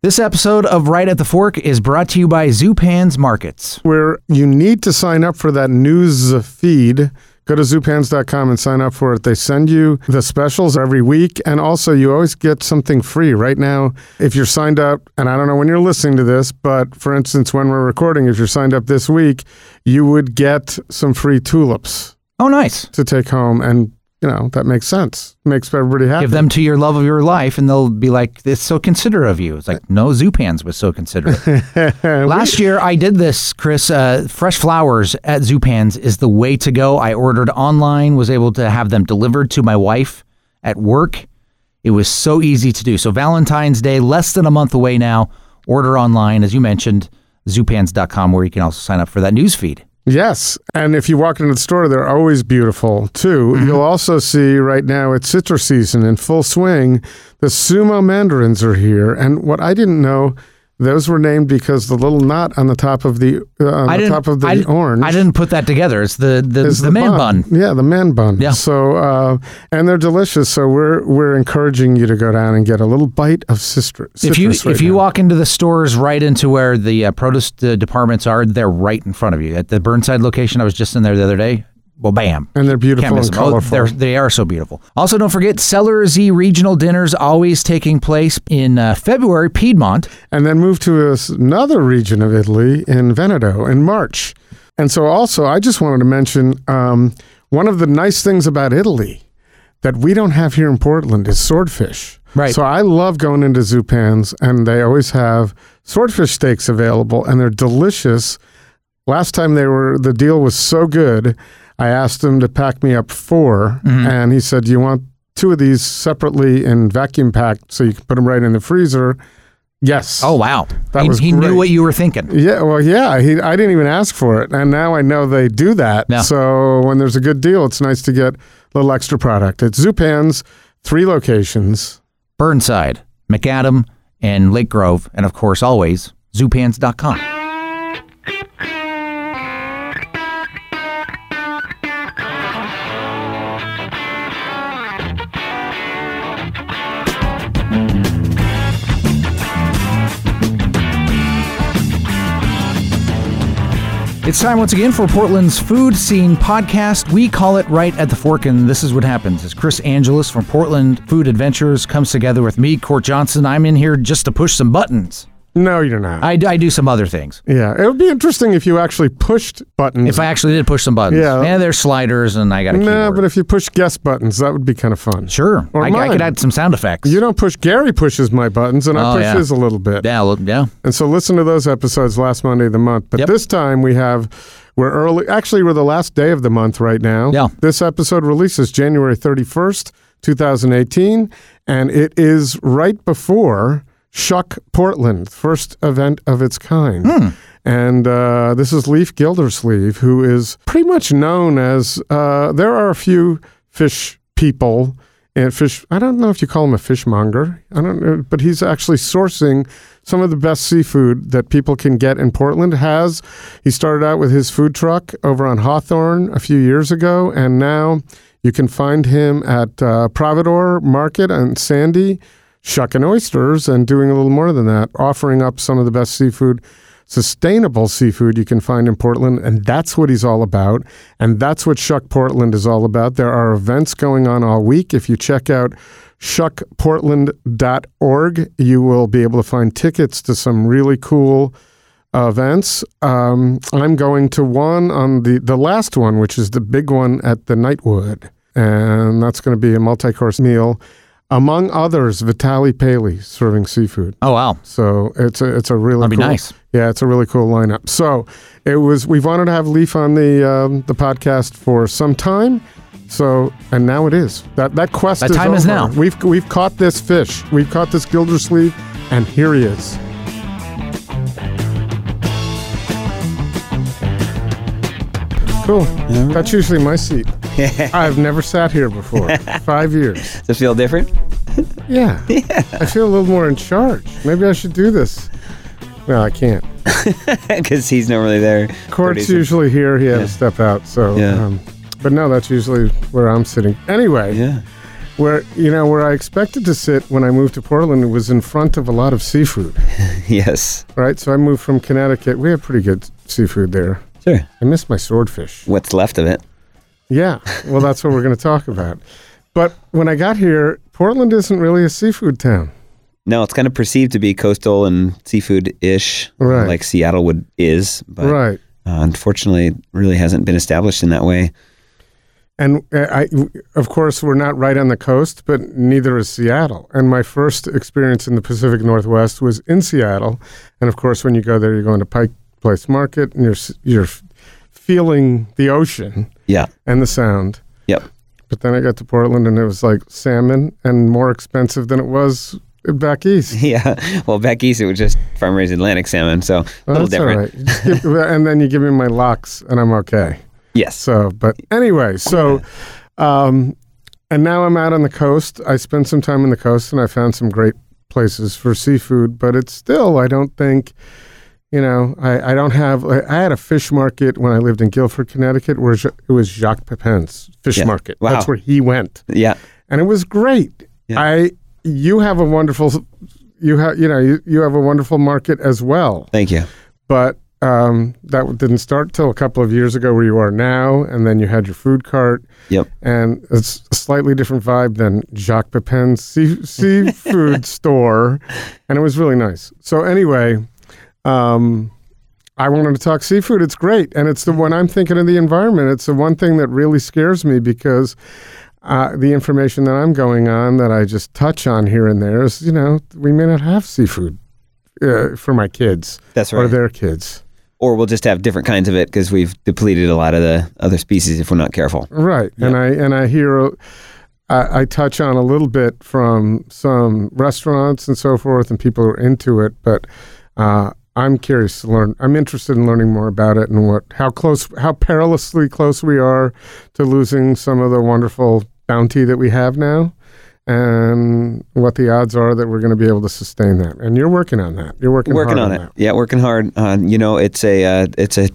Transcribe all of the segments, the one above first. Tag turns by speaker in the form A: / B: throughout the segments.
A: This episode of Right at the Fork is brought to you by Zupans Markets.
B: where you need to sign up for that news feed. Go to zupans.com and sign up for it. They send you the specials every week. And also, you always get something free. Right now, if you're signed up, and I don't know when you're listening to this, but for instance, when we're recording, if you're signed up this week, you would get some free tulips
A: Oh, nice.
B: to take home. And, you know, that makes sense. Makes everybody happy.
A: Give them to your love of your life, and they'll be like, "It's so considerate of you." It's like, no, Zupans was so considerate. Last year, I did this, Chris. Uh, fresh flowers at Zupans is the way to go. I ordered online, was able to have them delivered to my wife at work. It was so easy to do. So Valentine's Day, less than a month away now. Order online, as you mentioned, zupans.com, where you can also sign up for that news feed.
B: Yes. And if you walk into the store, they're always beautiful too.
A: Mm-hmm.
B: You'll also see right now it's citrus season in full swing. The sumo mandarins are here. And what I didn't know, those were named because the little knot on the top of the uh, on
A: I
B: the top of the
A: I,
B: orange.
A: I didn't put that together. It's the the,
B: is
A: the, man bun.
B: Yeah, the man bun.
A: Yeah.
B: So uh, and they're delicious. So we're we're encouraging you to go down and get a little bite of citrus.
A: If you
B: citrus right
A: if you
B: now.
A: walk into the stores right into where the uh, produce uh, departments are, they're right in front of you. At the Burnside location, I was just in there the other day. Well, bam.
B: and they're beautiful and.
A: Oh,
B: colorful.
A: they're, they are so beautiful. Also, don't forget Cellar Z regional dinners always taking place in uh, February, Piedmont.
B: and then move to another region of Italy in Veneto in March. And so, also, I just wanted to mention um, one of the nice things about Italy that we don't have here in Portland is swordfish.
A: Right.
B: So I love going into Zupans, and they always have swordfish steaks available, and they're delicious. Last time they were, the deal was so good. I asked him to pack me up 4
A: Mm-hmm.
B: and he said, "Do you want two of these separately and vacuum packed so you can put them right in the freezer?" Yes.
A: Oh wow,
B: That
A: he,
B: was
A: he knew what you were thinking.
B: Yeah, well, yeah. He, I didn't even ask for it, and now I know they do that.
A: Yeah.
B: So when there's a good deal, it's nice to get a little extra product. It's Zupan's, three locations.
A: Burnside, Macadam, and Lake Grove, and of course, always Zupans.com. It's time once again for Portland's Food Scene podcast. We call it Right at the Fork, and this is what happens. As Chris Angelus from Portland Food Adventures comes together with me, Cort Johnson. I'm in here just to push some buttons.
B: No, you're not.
A: I, I do some other things.
B: yeah, it would be interesting if you actually pushed buttons.
A: If I actually did push some buttons.
B: Yeah.
A: And there's sliders, and I got a
B: no,
A: keyboard.
B: but if you push guest buttons, that would be kind of fun.
A: Sure.
B: Or
A: I, I
B: mine.
A: could add some sound effects.
B: You don't push. Gary pushes my buttons, and I
A: Oh,
B: push
A: yeah.
B: his a little bit.
A: yeah, look, yeah.
B: And so listen to those episodes last Monday of the month. But
A: Yep.
B: this time we have we're early actually we're the last day of the month right now.
A: Yeah.
B: This episode releases January 31st, 2018, and it is right before Shuck Portland, first event of its kind.
A: Hmm.
B: And uh, this is Lyf Gildersleeve, who is pretty much known as. Uh, there are a few fish people and fish. I don't know if you call him a fishmonger. I don't know, but he's actually sourcing some of the best seafood that people can get in Portland. Has he started out with his food truck over on Hawthorne a few years ago, and now you can find him at uh, Providore Market and Sandy, shucking oysters and doing a little more than that, offering up some of the best seafood sustainable seafood you can find in Portland, and that's what he's all about. And that's what Shuck Portland is all about. There are events going on all week. If you check out shuckportland.org, you will be able to find tickets to some really cool events. Um, I'm going to one on the, the last one, which is the big one at the Nightwood. And that's going to be a multi course meal. Among others, Vitaly Paley serving seafood.
A: Oh, wow.
B: So it's a it's a really
A: That'd be
B: cool,
A: nice.
B: Yeah, it's a really cool lineup. So it was we've wanted to have Lyf on the um, the podcast for some time. So and now it is that that quest.
A: That
B: is
A: time is now.
B: We've we've caught this fish. We've caught this Gildersleeve, and here he is. Cool. That's usually my seat. I've never sat here before. Five years.
C: Does it feel different?
B: Yeah. I feel a little more in charge. Maybe I should do this. No, I can't.
C: Because he's not really there. Cort's
B: usually here. He had
C: Yeah.
B: to step out. So,
C: Yeah.
B: um, but no, that's usually where I'm sitting. Anyway,
C: Yeah.
B: where you know where I expected to sit when I moved to Portland was in front of a lot of seafood.
C: yes.
B: Right, so I moved from Connecticut. We have pretty good seafood there.
C: Sure.
B: I miss my swordfish.
C: What's left of it?
B: Yeah, well, that's what we're going to talk about. But when I got here, Portland isn't really a seafood town.
C: No, it's kind of perceived to be coastal and seafood ish,
B: Right.
C: like Seattle would is, but
B: right.
C: uh, unfortunately, really hasn't been established in that way.
B: And uh, I, of course, we're not right on the coast, but neither is Seattle. And my first experience in the Pacific Northwest was in Seattle. And of course, when you go there, you're going to Pike Place Market, and you're you're feeling the ocean
C: Yeah.
B: and the sound.
C: Yep.
B: But then I got to Portland, and it was like salmon and more expensive than it was back east.
C: Yeah. Well, back east, it was just farm raised Atlantic salmon, so a little different.
B: right. Give- and then you give me my lox, and I'm okay.
C: Yes.
B: So, but anyway, so, um, and now I'm out on the coast. I spent some time on the coast and I found some great places for seafood, but it's still, I don't think, you know, I, I don't have, I had a fish market when I lived in Guilford, Connecticut, where it was Jacques Pepin's fish
C: Yeah.
B: market.
C: Wow.
B: That's where he went.
C: Yeah.
B: And it was great.
C: Yeah.
B: I, you have a wonderful, you have, you know, you, you have a wonderful market as well
C: Thank you.
B: but um, that didn't start till a couple of years ago where you are now and then you had your food cart
C: Yep.
B: and it's a slightly different vibe than jacques pepin's sea- seafood store and it was really nice so anyway um, i wanted to talk seafood. It's great. And it's the one i'm thinking of the environment. It's the one thing that really scares me because uh, the information that i'm going on that i just touch on here and there is you know we may not have seafood uh, for my kids
C: That's
B: or their kids.
C: Or we'll just have different kinds of it because we've depleted a lot of the other species if we're not careful.
B: Right, and I and I hear, I, I touch on a little bit from some restaurants and so forth, and people are into it. But uh, I'm curious to learn. I'm interested in learning more about it and what how close, how perilously close we are to losing some of the wonderful bounty that we have now, and what the odds are that we're going to be able to sustain that. And you're working on that. You're working
C: working
B: hard
C: on it.
B: that.
C: Yeah, working hard. Uh, you know, it's a uh, it's a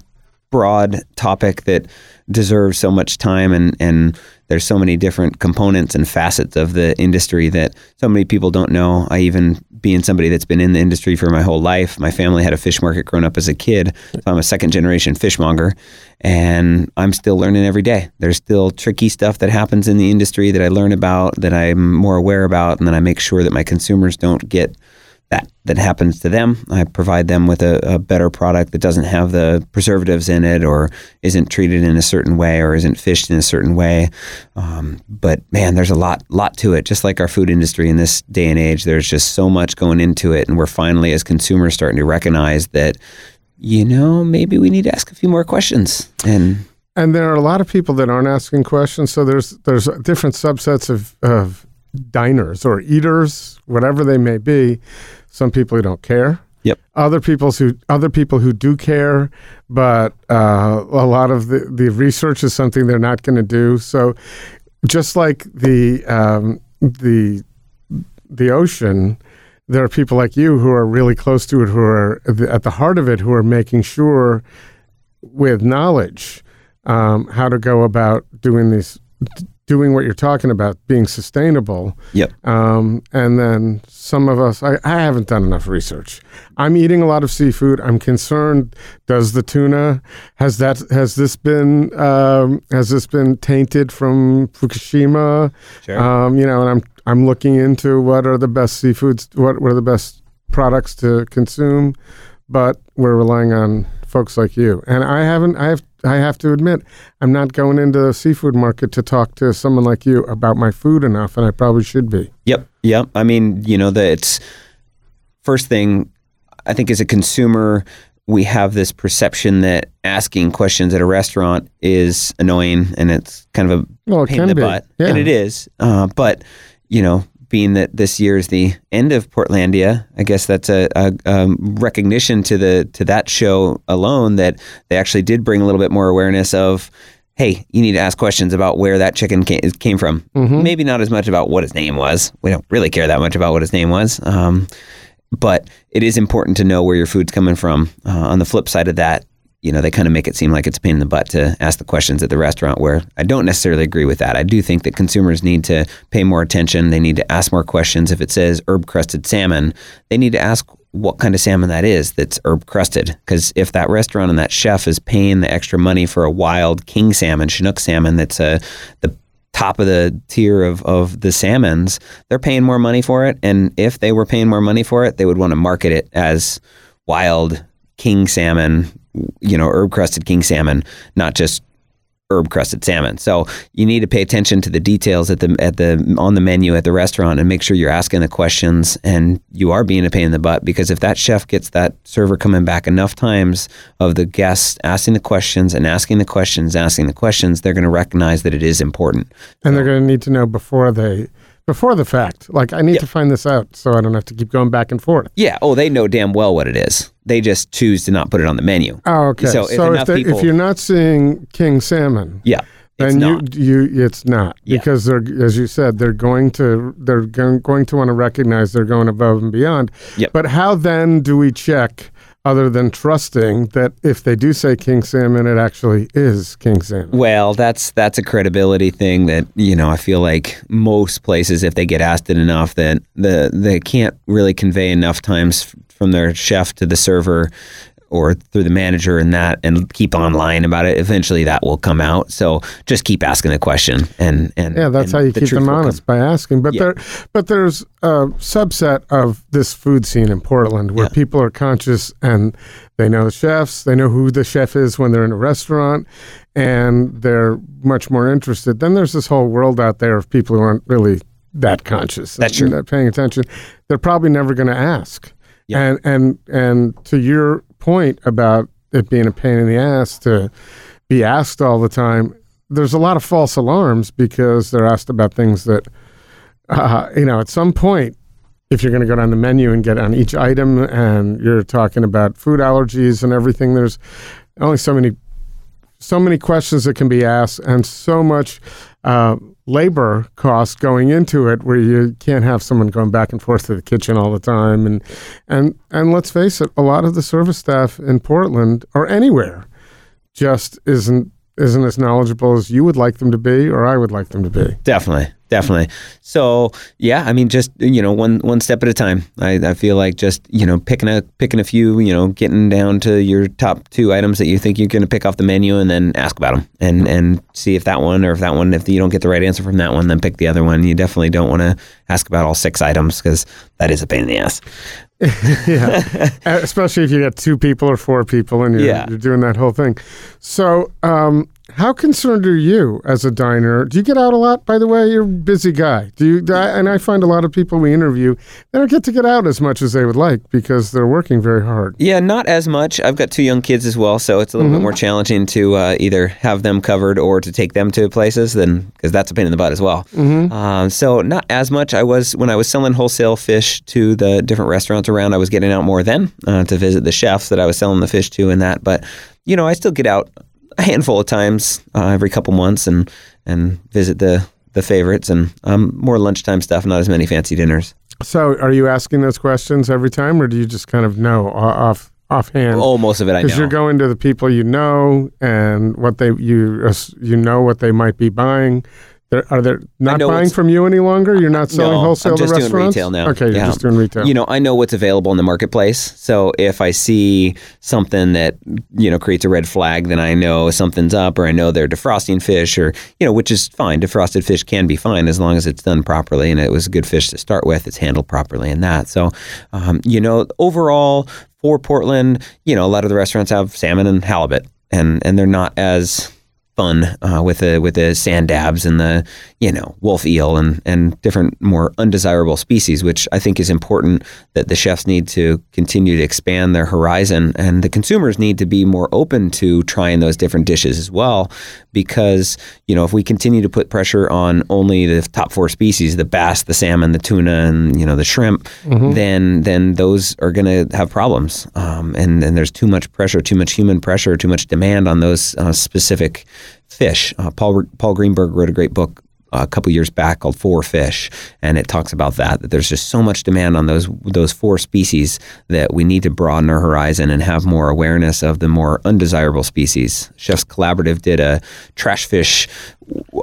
C: broad topic that deserves so much time, and and there's so many different components and facets of the industry that so many people don't know. I even being somebody that's been in the industry for my whole life, my family had a fish market growing up as a kid. So I'm a second generation fishmonger, and I'm still learning every day. There's still tricky stuff that happens in the industry that I learn about, that I'm more aware about, and then I make sure that my consumers don't get that that happens to them. I provide them with a, a better product that doesn't have the preservatives in it, or isn't treated in a certain way, or isn't fished in a certain way. Um, but man, there's a lot lot to it. Just like our food industry in this day and age, there's just so much going into it, and we're finally, as consumers, starting to recognize that. You know, maybe we need to ask a few more questions. And
B: And there are a lot of people that aren't asking questions. So there's there's different subsets of, of diners or eaters, whatever they may be. Some people who don't care.
C: Yep.
B: Other people's who other people who do care, but uh, a lot of the, the research is something they're not going to do. So just like the um, the the ocean, there are people like you who are really close to it, who are at the- at the heart of it, who are making sure with knowledge um, how to go about doing these, doing what you're talking about, being sustainable.
C: yep,
B: Um, and then some of us, I, I haven't done enough research. I'm eating a lot of seafood. I'm concerned. Does the tuna has that has this been um, has this been tainted from Fukushima?
C: Sure.
B: Um, you know, and I'm I'm looking into what are the best seafoods, what what are the best products to consume, but we're relying on folks like you. And I haven't. I have. I have to admit, I'm not going into the seafood market to talk to someone like you about my food enough, and I probably should be.
C: Yep. Yep. I mean, you know, that it's first thing I think as a consumer, we have this perception that asking questions at a restaurant is annoying and it's kind of a
B: Well,
C: pain in the
B: be.
C: butt.
B: Yeah.
C: And it is. Uh, but, you know, being that this year is the end of Portlandia, I guess that's a, a um, recognition to the to that show alone that they actually did bring a little bit more awareness of, hey, you need to ask questions about where that chicken came, came from.
B: Mm-hmm.
C: Maybe not as much about what his name was. We don't really care that much about what his name was. Um, but it is important to know where your food's coming from. Uh, on the flip side of that, you know, they kind of make it seem like it's a pain in the butt to ask the questions at the restaurant where I don't necessarily agree with that. I do think that consumers need to pay more attention. They need to ask more questions. If it says herb crusted salmon, they need to ask what kind of salmon that is that's herb crusted. Because if that restaurant and that chef is paying the extra money for a wild king salmon, Chinook salmon, that's a, the top of the tier of, of the salmons, they're paying more money for it. And if they were paying more money for it, they would want to market it as wild king salmon, you know, herb crusted king salmon, not just herb crusted salmon. So you need to pay attention to the details at the at the on the menu at the restaurant and make sure you're asking the questions and you are being a pain in the butt because if that chef gets that server coming back enough times of the guests asking the questions and asking the questions, asking the questions, they're going to recognize that it is important.
B: And they're going to need to know before they before the fact. Like I need to find this out so I don't have to keep going back and forth.
C: Yeah. Oh, they know damn well what it is. They just choose to not put it on the menu.
B: Oh, okay.
C: So
B: So,
C: if
B: if, they,
C: people-
B: if you're not seeing king salmon,
C: Yeah.
B: Then you you it's not
C: Yeah.
B: because they're as you said they're going to they're going, going to want to recognize they're going above and beyond.
C: Yep.
B: But how then do we check other than trusting that if they do say king salmon, it actually is king salmon?
C: Well, that's that's a credibility thing that you know I feel like most places, if they get asked it enough, that the they can't really convey enough times from their chef to the server or through the manager and that, and keep on lying about it. Eventually, that will come out. So just keep asking the question, and and
B: Yeah, that's
C: and
B: how you
C: the
B: keep them honest by asking. But
C: Yeah.
B: there, but there's a subset of this food scene in Portland where
C: Yeah.
B: people are conscious and they know the chefs, they know who the chef is when they're in a restaurant, and they're much more interested. Then there's this whole world out there of people who aren't really that conscious.
C: That's true.
B: not paying attention. They're probably never going to ask.
C: Yeah.
B: And and and to your point about it being a pain in the ass to be asked all the time, there's a lot of false alarms because they're asked about things that, uh, you know, at some point, if you're going to go down the menu and get on each item and you're talking about food allergies and everything, there's only so many, so many questions that can be asked and so much uh, labor cost going into it where you can't have someone going back and forth to the kitchen all the time. And, and, and let's face it, a lot of the service staff in Portland or anywhere just isn't isn't as knowledgeable as you would like them to be or I would like them to be.
C: Definitely, definitely. So yeah, I mean, just you know, one one step at a time. I, I feel like just you know, picking a picking a few, you know, getting down to your top two items that you think you're to pick off the menu, and then ask about them, and and see if that one or if that one, if you don't get the right answer from that one, then pick the other one. You definitely don't want to ask about all six items because that is a pain in the ass.
B: yeah, especially if you got two people or four people and you're,
C: Yeah.
B: you're doing that whole thing. So, um, how concerned are you as a diner? Do you get out a lot? By the way, you're a busy guy. Do you? I- And I find a lot of people we interview they don't get to get out as much as they would like because they're working very hard.
C: Yeah, not as much. I've got two young kids as well, so it's a little bit more challenging to uh, either have them covered or to take them to places, then because that's a pain in the butt as well. Um, so not as much. I was when I was selling wholesale fish to the different restaurants around. I was getting out more then uh, to visit the chefs that I was selling the fish to and that. But you know, I still get out a handful of times uh, every couple months and and visit the the favorites and um, more lunchtime stuff. Not as many fancy dinners.
B: So, are you asking those questions every time, or do you just kind of know off offhand?
C: Oh, most of it I know.
B: Because you're going to the people you know and what they you you know what they might be buying. They're, are they not buying from you any longer? You're not selling
C: No,
B: wholesale
C: I'm just
B: to
C: doing
B: restaurants.
C: retail now.
B: Okay, you're
C: Yeah.
B: just doing retail.
C: You know, I know what's available in the marketplace. So if I see something that you know creates a red flag, then I know something's up, or I know they're defrosting fish, or you know, which is fine. Defrosted fish can be fine as long as it's done properly and it was a good fish to start with. It's handled properly and that. So, um, you know, overall for Portland, you know, a lot of the restaurants have salmon and halibut, and and they're not as fun uh, with the with the sand dabs and the you know wolf eel and and different more undesirable species, which I think is important that the chefs need to continue to expand their horizon and the consumers need to be more open to trying those different dishes as well, because you know if we continue to put pressure on only the top four species, the bass, the salmon, the tuna, and you know the shrimp, then then those are going to have problems, um, and and there's too much pressure, too much human pressure, too much demand on those uh, specific fish. Uh, Paul Paul Greenberg wrote a great book a couple years back called Four Fish, and it talks about that that there's just so much demand on those those four species that we need to broaden our horizon and have more awareness of the more undesirable species. Chefs Collaborative did a trash fish,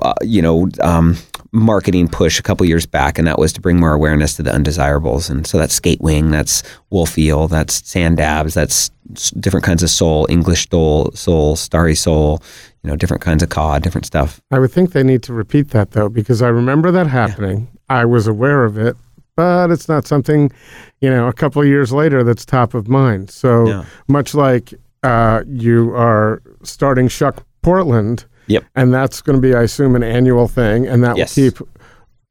C: uh, you know. Um, marketing push a couple years back, and that was to bring more awareness to the undesirables. And so that's skate wing, that's wolf eel, that's sand dabs, that's different kinds of sole, English sole, sole, starry sole, you know, different kinds of cod, different stuff.
B: I would think they need to repeat that though, because I remember that happening. Yeah. I was aware of it, but it's not something, you know, a couple of years later that's top of mind. So yeah. much like uh, you are starting Shuck Portland
C: Yep.
B: And that's going to be, I assume, an annual thing, and that yes. will keep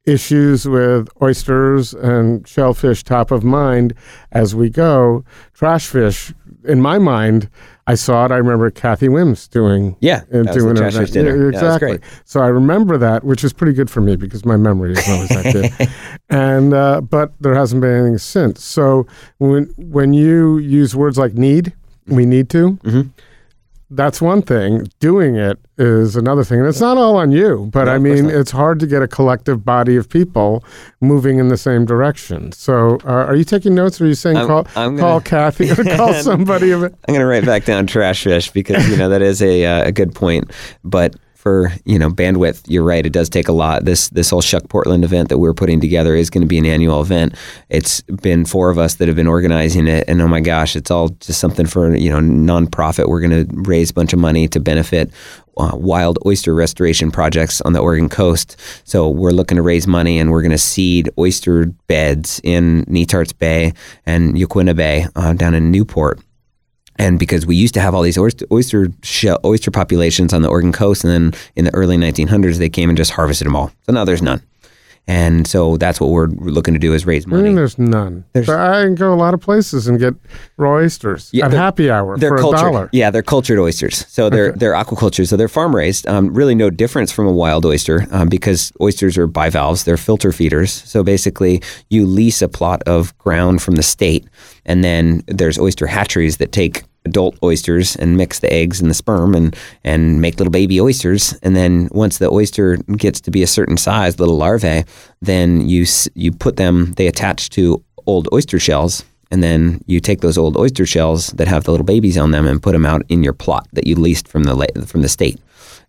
B: issues with oysters and shellfish top of mind as we go. Trash fish, in my mind, I saw it. I remember Cathy Whims doing
C: yeah,
B: uh, doing
C: trash fish dinner.
B: Yeah, exactly. So I remember that, which is pretty good for me because my memory is always that good. and uh, but there hasn't been anything since. So when when you use words like need, we need to. Mm-hmm that's one thing. Doing it is another thing. And it's not all on you, but no, I mean, it's hard to get a collective body of people moving in the same direction. So, uh, are you taking notes or are you saying I'm, call, I'm gonna, call Cathy or call somebody?
C: I'm going to write back down trash fish because, you know, that is a, uh, a good point. But for you know bandwidth, you're right. It does take a lot. This this whole Shuck Portland event that we're putting together is going to be an annual event. It's been four of us that have been organizing it, and oh my gosh, it's all just something for you know nonprofit. We're going to raise a bunch of money to benefit uh, wild oyster restoration projects on the Oregon coast. So we're looking to raise money and we're going to seed oyster beds in Netarts Bay and Yaquina Bay uh, down in Newport and because we used to have all these oyster oyster, shell, oyster populations on the Oregon coast, and then in the early 1900s they came and just harvested them all. So now there's none. And so that's what we're looking to do is raise money.
B: I mean, there's none. There's, I can go a lot of places and get raw oysters yeah, at happy hour
C: they're
B: for
C: cultured,
B: a dollar.
C: Yeah, they're cultured oysters. So they're okay. they're aquaculture. So they're farm raised. Um, really, no difference from a wild oyster um, because oysters are bivalves. They're filter feeders. So basically, you lease a plot of ground from the state, and then there's oyster hatcheries that take adult oysters and mix the eggs and the sperm and and make little baby oysters. And then once the oyster gets to be a certain size little larvae then you you put them they attach to old oyster shells. And then you take those old oyster shells that have the little babies on them and put them out in your plot that you leased from the from the state.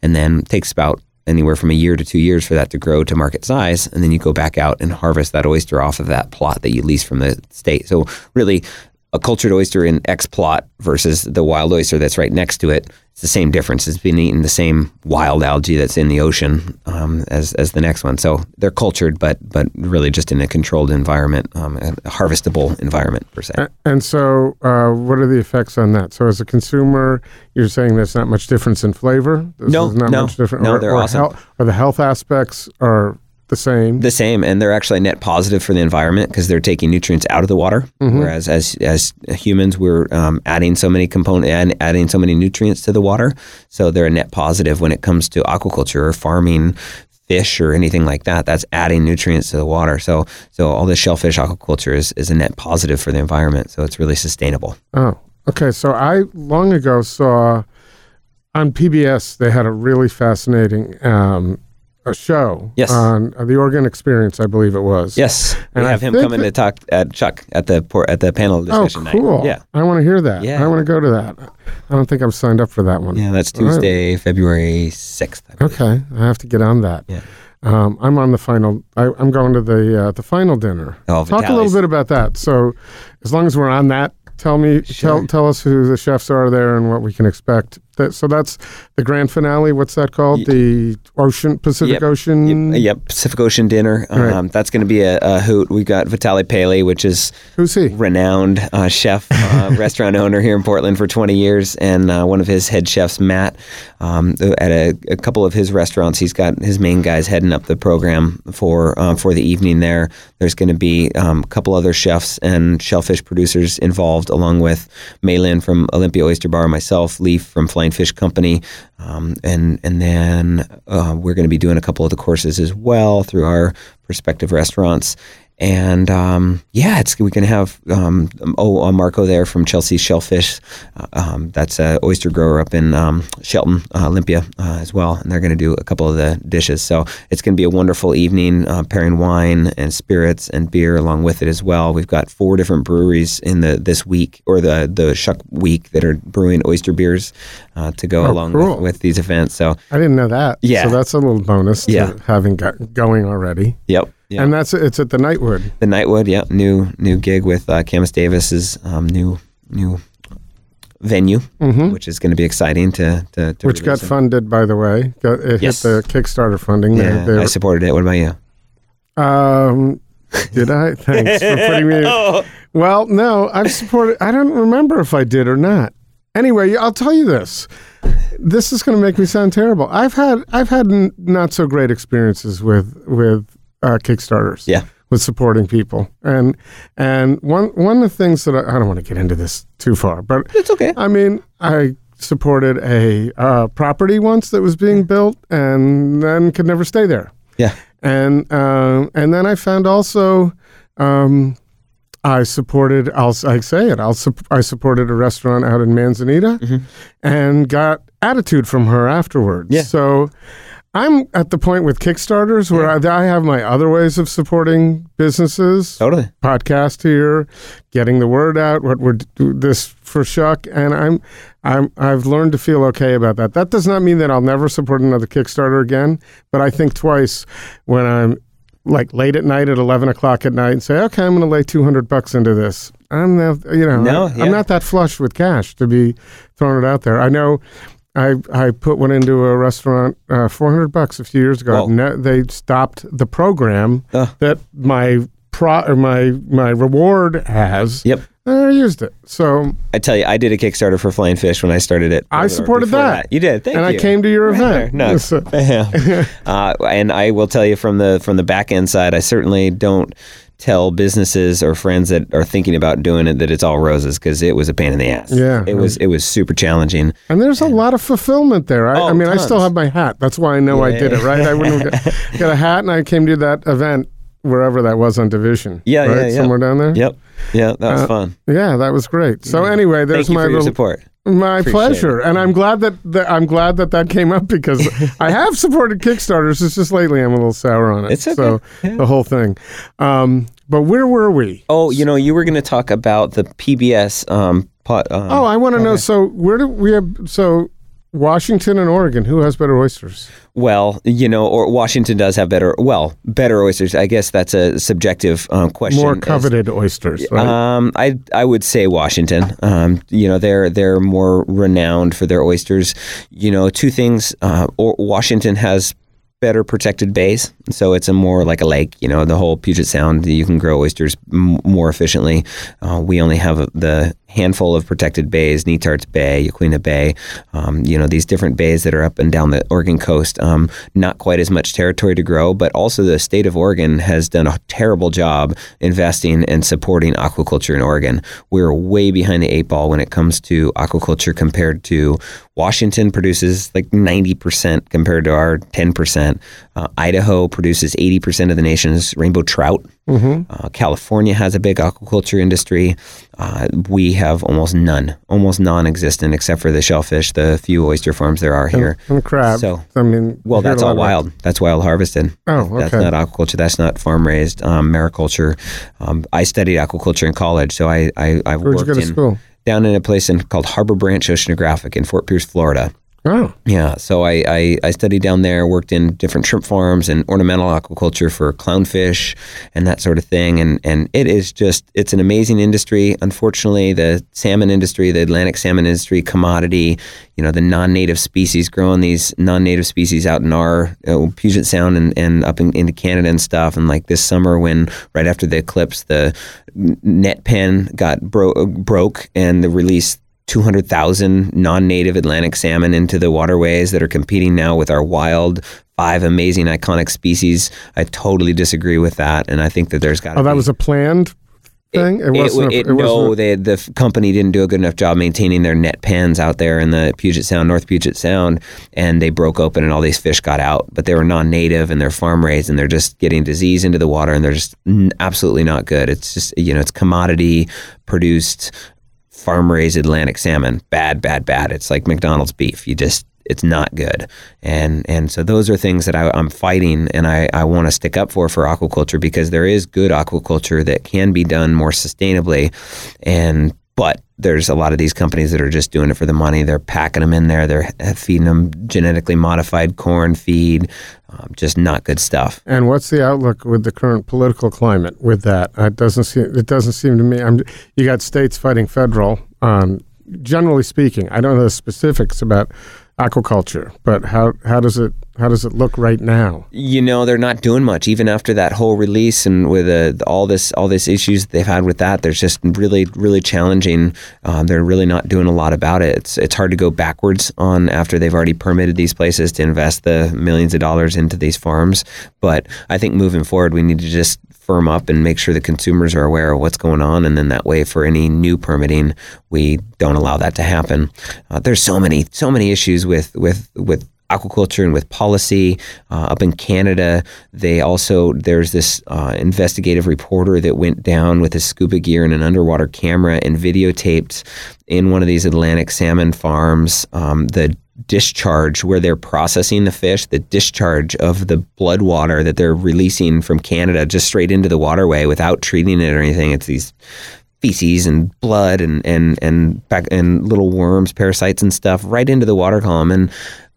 C: And then it takes about anywhere from a year to two years for that to grow to market size. And then you go back out and harvest that oyster off of that plot that you leased from the state. So really a cultured oyster in X plot versus the wild oyster that's right next to it, it's the same difference. It's been eating the same wild algae that's in the ocean um, as as the next one. So they're cultured, but but really just in a controlled environment, um, a harvestable environment per se.
B: And so, uh, what are the effects on that? So, as a consumer, you're saying there's not much difference in flavor.
C: This no,
B: not
C: no,
B: much different.
C: No,
B: or,
C: they're
B: or
C: awesome.
B: or the health aspects are the same.
C: The same, and they're actually net positive for the environment because they're taking nutrients out of the water. Mm-hmm. Whereas as as humans, we're um, adding so many components and adding so many nutrients to the water, so they're a net positive when it comes to aquaculture or farming fish or anything like that. That's adding nutrients to the water. So so all this shellfish aquaculture is is a net positive for the environment. So it's really sustainable.
B: Oh, okay. So I long ago saw on PBS they had a really fascinating. Um, a show
C: yes.
B: on uh, the Oregon Experience, I believe it was.
C: Yes, and we have I him coming to talk at Shuck at the por- at the panel discussion
B: oh, cool.
C: night. Yeah,
B: I want to hear that. Yeah, I want to go to that. I don't think I'm signed up for that one.
C: Yeah, that's Tuesday, right. February sixth.
B: Okay, I have to get on that.
C: Yeah.
B: Um, I'm on the final. I, am going to the uh, the final dinner.
C: Oh,
B: Talk a little bit about that. So, as long as we're on that, tell me, sure. tell tell us who the chefs are there and what we can expect that, so that's the grand finale. What's that called? The Ocean Pacific
C: yep,
B: Ocean.
C: Yep, yep, Pacific Ocean dinner. Right. Um, that's going to be a, a, hoot. We've got Vitaly Paley, which is
B: who's he?
C: Renowned uh, chef, uh, restaurant owner here in Portland for 20 years, and uh, one of his head chefs, Matt, um, at a, a, couple of his restaurants. He's got his main guys heading up the program for um, for the evening there. There's going to be um, a couple other chefs and shellfish producers involved, along with Maylin from Olympia Oyster Bar, myself, Lyf from Flying Fish Company, um, and and then uh, we're going to be doing a couple of the courses as well through our prospective restaurants. And um, yeah, it's we can have um, oh uh, Marco there from Chelsea Shellfish. Uh, um, that's an oyster grower up in um, Shelton, uh, Olympia uh, as well, and they're going to do a couple of the dishes. So it's going to be a wonderful evening, uh, pairing wine and spirits and beer along with it as well. We've got four different breweries in the this week or the the Shuck week that are brewing oyster beers uh, to go
B: Oh,
C: along
B: cool.
C: with, with these events. So
B: I didn't know that.
C: Yeah.
B: So that's a little bonus to
C: Yeah.
B: having got going already.
C: yep. Yep.
B: And that's it's at the Nightwood.
C: the Nightwood, yeah, new new gig with uh, Camas Davis's um, new new venue, which is going to be exciting to to, to
B: Mm-hmm. Which got
C: it.
B: funded, by the way. Got, it
C: Yes.
B: hit the Kickstarter funding.
C: Yeah,
B: they-
C: I supported it. What about you?
B: um, did I? Thanks for putting me. Well, no, I've supported. I don't remember if I did or not. Anyway, I'll tell you this. This is going to make me sound terrible. I've had I've had n- not so great experiences with with uh, Kickstarters.
C: Yeah.
B: with supporting people, and and one one of the things that I, I don't want to get into this too far, but
C: It's okay.
B: I mean, I supported a uh, property once that was being built, and then could never stay there.
C: Yeah,
B: And um, and then I found also, um, I supported. I'll I say it. I'll I supported a restaurant out in Manzanita, and got attitude from her afterwards.
C: Yeah.
B: So. I'm at the point with Kickstarters where I, I have my other ways of supporting businesses
C: totally.
B: podcast here, getting the word out. What we're do this for Shuck, and I'm, I'm, I've learned to feel okay about that. That does not mean that I'll never support another Kickstarter again, but I think twice when I'm like late at night at eleven o'clock at night and say, okay, I'm going to lay two hundred bucks into this. I'm not, you know,
C: No, yeah.
B: am not that flush with cash to be throwing it out there. I know. I, I put one into a restaurant uh, 400 bucks a few years ago. They stopped the program
C: Ugh.
B: that my pro or my my reward has.
C: Yep.
B: I used it. So
C: I tell you, I did a Kickstarter for Flying Fish when I started it.
B: I supported
C: before
B: that.
C: You did. Thank
B: and
C: you.
B: I came to your event.
C: No. Yeah. uh, and I will tell you from the from the back end side, I certainly don't tell businesses or friends that are thinking about doing it that it's all roses because it was a pain in the ass.
B: Yeah.
C: it was it was super challenging.
B: and there's a lot of fulfillment there. I,
C: Oh,
B: I mean, I still have my hat. That's why I know I did it, right? I wouldn't got, got a hat and I came to that event wherever that was on Division.
C: Yeah,
B: right?
C: yeah, yeah.
B: Somewhere down there.
C: Yep, yeah, that was
B: Uh,
C: fun.
B: Yeah, that was great. So anyway, there's
C: Thank you
B: my
C: for your
B: little,
C: support.
B: My
C: Appreciate
B: pleasure,
C: it.
B: and I'm glad that, that I'm glad that that came up because I have supported Kickstarters. It's just lately I'm a little sour on it.
C: It's okay.
B: So
C: Yeah.
B: the whole thing. Um, but where were we?
C: Oh, you know, you were going to talk about the PBS. Um, pot, um,
B: Oh, I want to know. So where do we have? So Washington and Oregon, who has better oysters?
C: Well, you know, or Washington does have better, well, better oysters. I guess that's a subjective um, question.
B: More
C: as-
B: coveted oysters, right?
C: Um, I I would say Washington. Um, you know, they're they're more renowned for their oysters. You know, two things. Uh, or Washington has better protected bays, so it's a more like a lake. You know, the whole Puget Sound, you can grow oysters m- more efficiently. Uh, we only have the handful of protected bays: Netarts Bay, Yaquina Bay. Um, you know, these different bays that are up and down the Oregon coast. Um, not quite as much territory to grow, but also the state of Oregon has done a terrible job investing and supporting aquaculture in Oregon. We're way behind the eight ball when it comes to aquaculture compared to Washington produces like 90% compared to our 10%. Uh, Idaho produces 80% of the nation's rainbow trout. Uh, California has a big aquaculture industry. Uh, we have almost none, almost non-existent, except for the shellfish, the few oyster farms there are here.
B: and crab.
C: So,
B: I mean,
C: well, that's all wild. That's wild harvested.
B: Oh, okay.
C: That's not aquaculture. That's not farm raised. Um, mariculture. Um, I studied aquaculture in college, so I I, I
B: Where'd you
C: worked
B: go to
C: in,
B: school?
C: down in a place in, called Harbor Branch Oceanographic in Fort Pierce, Florida.
B: Oh,
C: Yeah, so I, I, I studied down there, worked in different shrimp farms and ornamental aquaculture for clownfish and that sort of thing. And, and it is just, it's an amazing industry. Unfortunately, the salmon industry, the Atlantic salmon industry, commodity, you know, the non native species, growing these non native species out in our uh, Puget Sound and, and up in, into Canada and stuff. And like this summer, when right after the eclipse, the net pen got bro- broke and the release 200,000 non-native Atlantic salmon into the waterways that are competing now with our wild five amazing iconic species. I totally disagree with that and I think that there's got to
B: oh, that
C: be
B: was a planned thing?
C: It,
B: wasn't.
C: it,
B: a, it
C: no,
B: wasn't.
C: they, the company didn't do a good enough job maintaining their net pens out there in the Puget Sound, North Puget Sound, and they broke open and all these fish got out. But they were non-native and they're farm raised and they're just getting disease into the water and they're just n- absolutely not good. It's just you know it's commodity produced farm raised Atlantic salmon. Bad, bad, bad. It's like McDonald's beef. You just it's not good. And and so those are things that I, I'm fighting and I, I want to stick up for for aquaculture because there is good aquaculture that can be done more sustainably. And but there's a lot of these companies that are just doing it for the money. They're packing them in there. They're feeding them genetically modified corn feed, um, just not good stuff.
B: And what's the outlook with the current political climate with that? It doesn't seem. It doesn't seem to me. I'm, you got states fighting federal. Um, generally speaking, I don't know the specifics about aquaculture, but how how does it how does it look right now?
C: You know, they're not doing much even after that whole release and with uh, all this all this issues they've had with that. There's just really really challenging. Um, they're really not doing a lot about it. It's it's hard to go backwards on after they've already permitted these places to invest the millions of dollars into these farms. But I think moving forward, we need to just firm up and make sure the consumers are aware of what's going on, and then that way, for any new permitting, we don't allow that to happen. Uh, there's so many so many issues with with with aquaculture and with policy uh, up in Canada. They also there's this uh, investigative reporter that went down with his scuba gear and an underwater camera and videotaped in one of these Atlantic salmon farms um, the discharge where they're processing the fish, the discharge of the blood water that they're releasing from Canada just straight into the waterway without treating it or anything. It's these feces and blood and and and back and little worms, parasites and stuff right into the water column and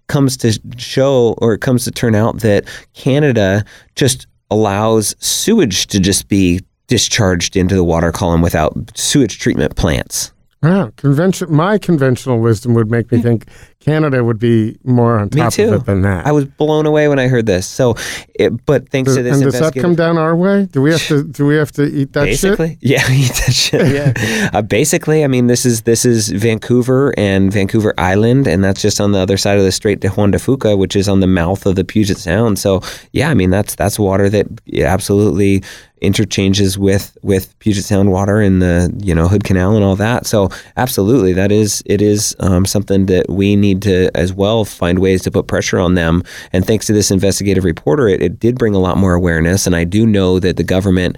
C: comes to show or it comes to turn out that Canada just allows sewage to just be discharged into the water column without sewage treatment plants.
B: Wow, convention. My conventional wisdom would make me hmm. think Canada would be more on top of it than that.
C: I was blown away when I heard this. So, it, but thanks
B: Does-
C: to this
B: and does that come down our way? Do we have to? Do we have to eat that shit?
C: basically yeah eat that shit yeah uh, basically i mean this is this is vancouver and vancouver island and that's just on the other side of the strait de juan de fuca which is on the mouth of the puget sound so yeah i mean that's that's water that absolutely interchanges with with Puget Sound water and the you know Hood Canal and all that. So absolutely, that is it is um, something that we need to as well find ways to put pressure on them. And thanks to this investigative reporter, it, it did bring a lot more awareness. And I do know that the government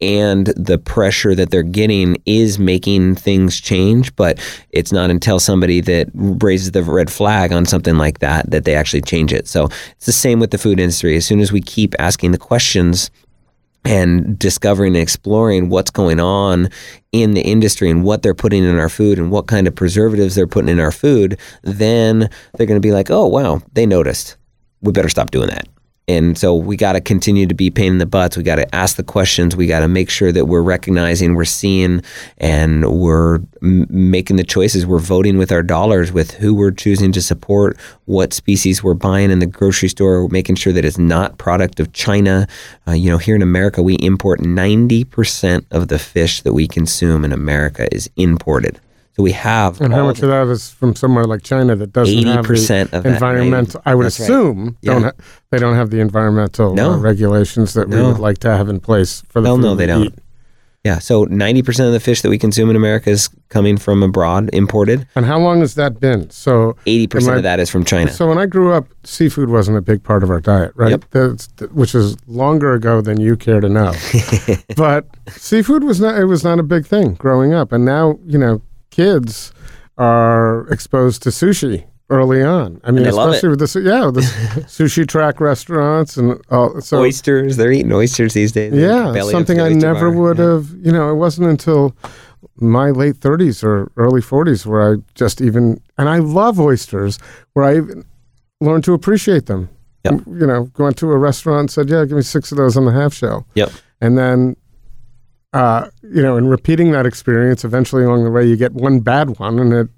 C: and the pressure that they're getting is making things change but it's not until somebody that raises the red flag on something like that that they actually change it so it's the same with the food industry as soon as we keep asking the questions and discovering and exploring what's going on in the industry and what they're putting in our food and what kind of preservatives they're putting in our food, then they're going to be like, oh, wow, they noticed. We better stop doing that. And so we got to continue to be pain in the butts. We got to ask the questions. We got to make sure that we're recognizing, we're seeing, and we're m- making the choices. We're voting with our dollars with who we're choosing to support, what species we're buying in the grocery store, making sure that it's not product of China. Uh, you know, here in America, we import 90% of the fish that we consume in America is imported. So we have
B: And how much of that is from somewhere like China that doesn't have
C: 80%
B: the
C: of that,
B: environmental? I would
C: That's right.
B: assume
C: Yeah.
B: don't ha- they don't have the environmental
C: No.
B: uh, regulations that we would like to have in place for the
C: Hell no, they don't.
B: eat.
C: Yeah, so 90% of the fish that we consume in America is coming from abroad, imported.
B: And how long has that been? So
C: 80%
B: I-
C: of that is from China.
B: So when I grew up, seafood wasn't a big part of our diet, right?
C: Yep.
B: That's, which is longer ago than you care to know. but seafood was not it was not a big thing growing up, and now you know kids are exposed to sushi early on. I mean, especially with the yeah, the sushi track restaurants and all. So
C: oysters, they're eating oysters these days.
B: Yeah, something I never
C: bar.
B: would
C: Yeah.
B: have. You know, it wasn't until my late 30s or early 40s where I just even and I love oysters where I even learned to appreciate them.
C: Yep.
B: You know, going to a restaurant and said, "Yeah, give me six of those on the half shell,"
C: Yep.
B: and then. Uh, you know, in repeating that experience, eventually along the way, you get one bad one, and it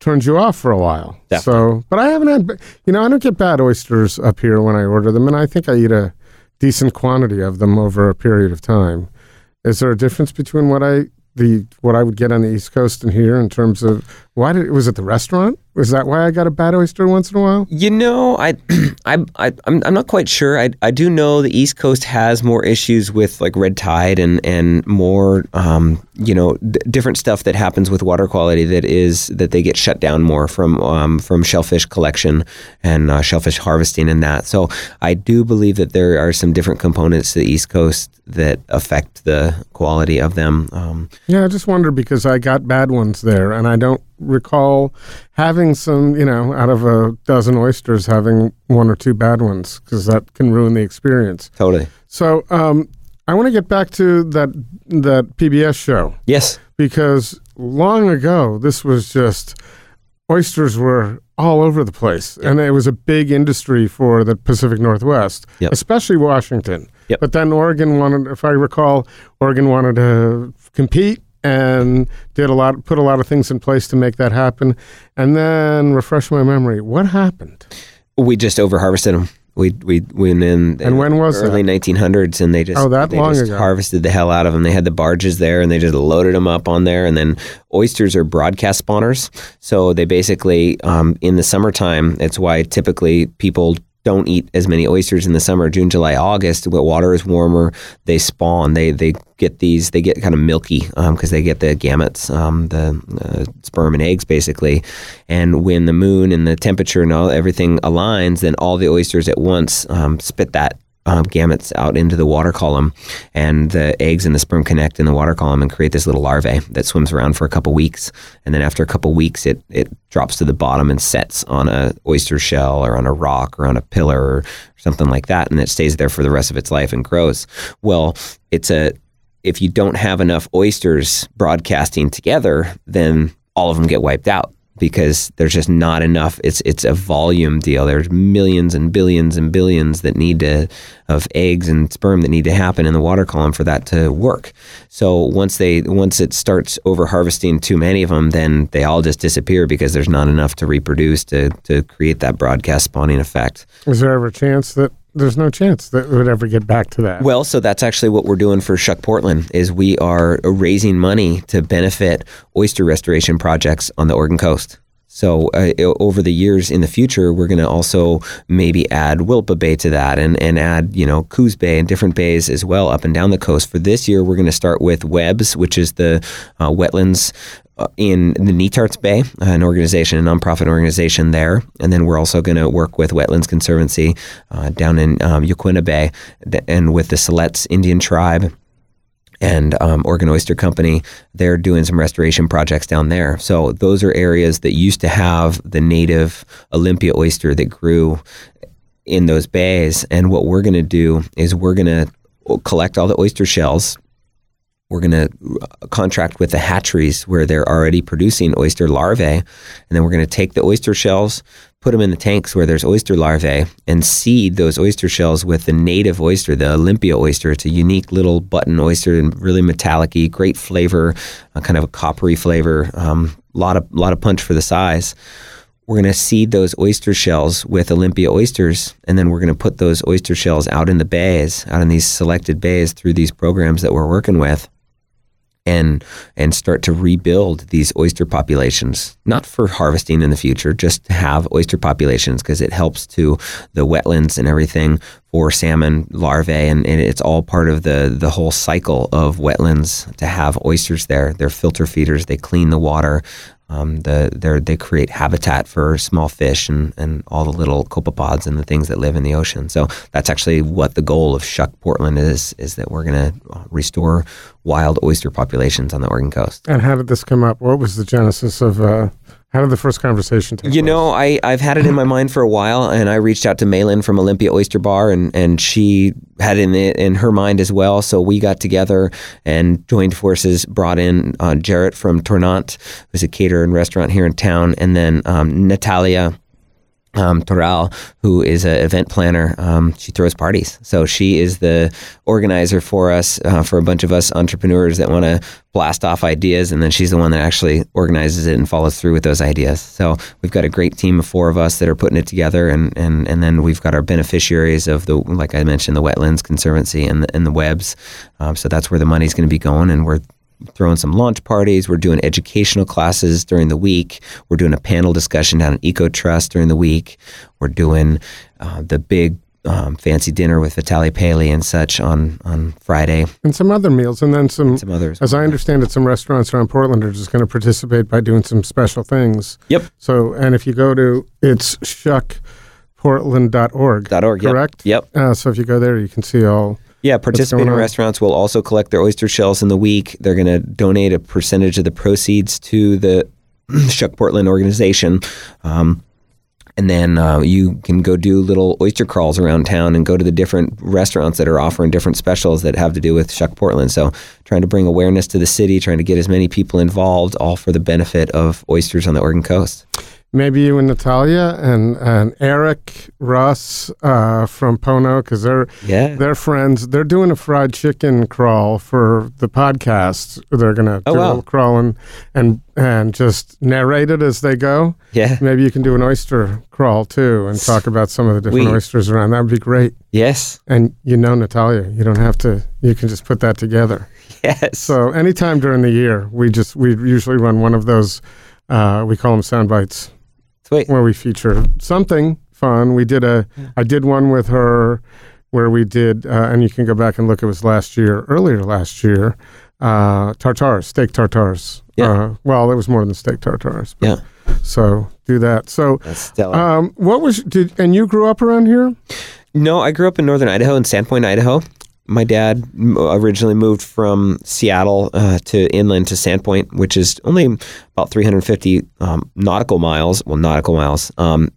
B: turns you off for a while. So, but I haven't had, you know, I don't get bad oysters up here when I order them, and I think I eat a decent quantity of them over a period of time. Is there a difference between what I the what I would get on the East Coast and here in terms of why did was it the restaurant Was that why I got a bad oyster once in a while?
C: You know, I, I, I, I'm, I'm not quite sure. I, I do know the East Coast has more issues with like red tide and and more, um, you know, d- different stuff that happens with water quality that is that they get shut down more from um, from shellfish collection and uh, shellfish harvesting and that. So I do believe that there are some different components to the East Coast that affect the quality of them. Um,
B: Yeah, I just wonder because I got bad ones there, and I don't recall having some, you know, out of a dozen oysters, having one or two bad ones because that can ruin the experience.
C: totally.
B: So um, I want to get back to that that PBS show
C: Yes.
B: because long ago this was just oysters were all over the place, and it was a big industry for the Pacific Northwest,
C: Yep.
B: especially Washington.
C: Yep.
B: But then Oregon wanted, if I recall, Oregon wanted to compete and did a lot, put a lot of things in place to make that happen. And then refresh my memory, what happened?
C: We just overharvested them. We we went in
B: And when was it?
C: early 1900s, and they just
B: Oh, that long ago.
C: harvested the hell out of them. They had the barges there, and they just loaded them up on there. And then oysters are broadcast spawners, so they basically um, in the summertime. It's why typically people don't eat as many oysters in the summer, June, July, August. When water is warmer, they spawn. They they get these. They get kind of milky because they get the gametes, um, the uh, sperm and eggs, basically. And when the moon and the temperature and all everything aligns, then all the oysters at once um, spit that um, gametes out into the water column, and the eggs and the sperm connect in the water column and create this little larvae that swims around for a couple weeks. And then after a couple weeks, it it drops to the bottom and sets on a oyster shell or on a rock or on a pillar or something like that, and it stays there for the rest of its life and grows. Well, it's a if you don't have enough oysters broadcasting together, then all of them get wiped out because there's just not enough. It's it's a volume deal. There's millions and billions and billions that need to of eggs and sperm that need to happen in the water column for that to work. So once they once it starts over harvesting too many of them, then they all just disappear because there's not enough to reproduce to to create that broadcast spawning effect.
B: Is there ever a chance that there's no chance that it would ever get back to that?
C: Well, so that's actually what we're doing for Shuck Portland is we are raising money to benefit oyster restoration projects on the Oregon coast. So uh, over the years in the future, we're going to also maybe add Willapa Bay to that and, and add, you know, Coos Bay and different bays as well up and down the coast. For this year, we're going to start with Webbs, which is the uh, wetlands in the Netarts Bay, an organization, a nonprofit organization there. And then we're also going to work with Wetlands Conservancy uh, down in um, Yaquina Bay and with the Siletz Indian tribe and um, Oregon Oyster Company. They're doing some restoration projects down there. So those are areas that used to have the native Olympia oyster that grew in those bays. And what we're going to do is we're going to collect all the oyster shells. We're going to contract with the hatcheries where they're already producing oyster larvae. And then we're going to take the oyster shells, put them in the tanks where there's oyster larvae, and seed those oyster shells with the native oyster, the Olympia oyster. It's a unique little button oyster and really metallic great flavor, uh, kind of a coppery flavor, a um, lot, of, lot of punch for the size we're going to seed those oyster shells with Olympia oysters, and then we're going to put those oyster shells out in the bays, out in these selected bays through these programs that we're working with, and and start to rebuild these oyster populations. Not for harvesting in the future, just to have oyster populations because it helps to the wetlands and everything for salmon larvae, and, and it's all part of the the whole cycle of wetlands to have oysters there. They're filter feeders. They clean the water. Um, the they create habitat for small fish and, and all the little copepods and the things that live in the ocean. So that's actually what the goal of Shuck Portland is: is that we're going to restore wild oyster populations on the Oregon coast.
B: and how did this come up? What was the genesis of? Uh, how did the first conversation take
C: You
B: place?
C: know, I, I've had it in my mind for a while, and I reached out to Malin from Olympia Oyster Bar, and, and she had it in, in her mind as well. So we got together and joined forces, brought in uh, Jarrett from Tournant, who's a caterer and restaurant here in town, and then um, Natalia um, Toral, who is an event planner. Um, she throws parties. So she is the organizer for us, uh, for a bunch of us entrepreneurs that want to blast off ideas. And then she's the one that actually organizes it and follows through with those ideas. So we've got a great team of four of us that are putting it together. And, and, and then we've got our beneficiaries of the, like I mentioned, the Wetlands Conservancy and the, and the Webs. Um, so that's where the money's going to be going. And we're throwing some launch parties. We're doing educational classes during the week. We're doing a panel discussion down at Ecotrust during the week. We're doing uh, the big um, fancy dinner with Vitaly Paley and such on on Friday.
B: And some other meals, and then some.
C: Some others.
B: As I understand it, some restaurants around Portland are just going to participate by doing some special things.
C: Yep.
B: So, and if you go to it's shuckportland.org,
C: Dot org. Yep.
B: correct?
C: Yep.
B: Uh, so if you go there, you can see all.
C: Yeah, participating restaurants will also collect their oyster shells in the week. They're going to donate a percentage of the proceeds to the Shuck Portland organization. Um, and then uh, you can go do little oyster crawls around town and go to the different restaurants that are offering different specials that have to do with Shuck Portland. So, trying to bring awareness to the city, trying to get as many people involved, all for the benefit of oysters on the Oregon coast.
B: Maybe you and Natalia and, and Eric Russ uh, from Pono, because they're
C: Yeah.
B: they're friends. They're doing a fried chicken crawl for the podcast. They're gonna
C: Oh,
B: do a
C: wow.
B: little crawl and, and and just narrate it as they go.
C: Yeah.
B: Maybe you can do an oyster crawl too and talk about some of the different
C: We-
B: oysters around. That would be great.
C: Yes.
B: And you know Natalia, you don't have to. You can just put that together.
C: Yes.
B: So anytime during the year, we just we usually run one of those. Uh, we call them sound bites
C: Sweet.
B: where we feature something fun. We did a, I did one with her where we did, uh, and you can go back and look. It was last year, earlier last year, uh, tartars, steak tartars.
C: Yeah.
B: Uh, well, it was more than steak tartars. but-
C: Yeah.
B: So do that. So, um, what was did and you grew up around here?
C: No, I grew up in northern Idaho, in Sandpoint, Idaho. My dad originally moved from Seattle uh, to inland to Sandpoint, which is only about 350 um, nautical miles. Well, nautical miles. Um,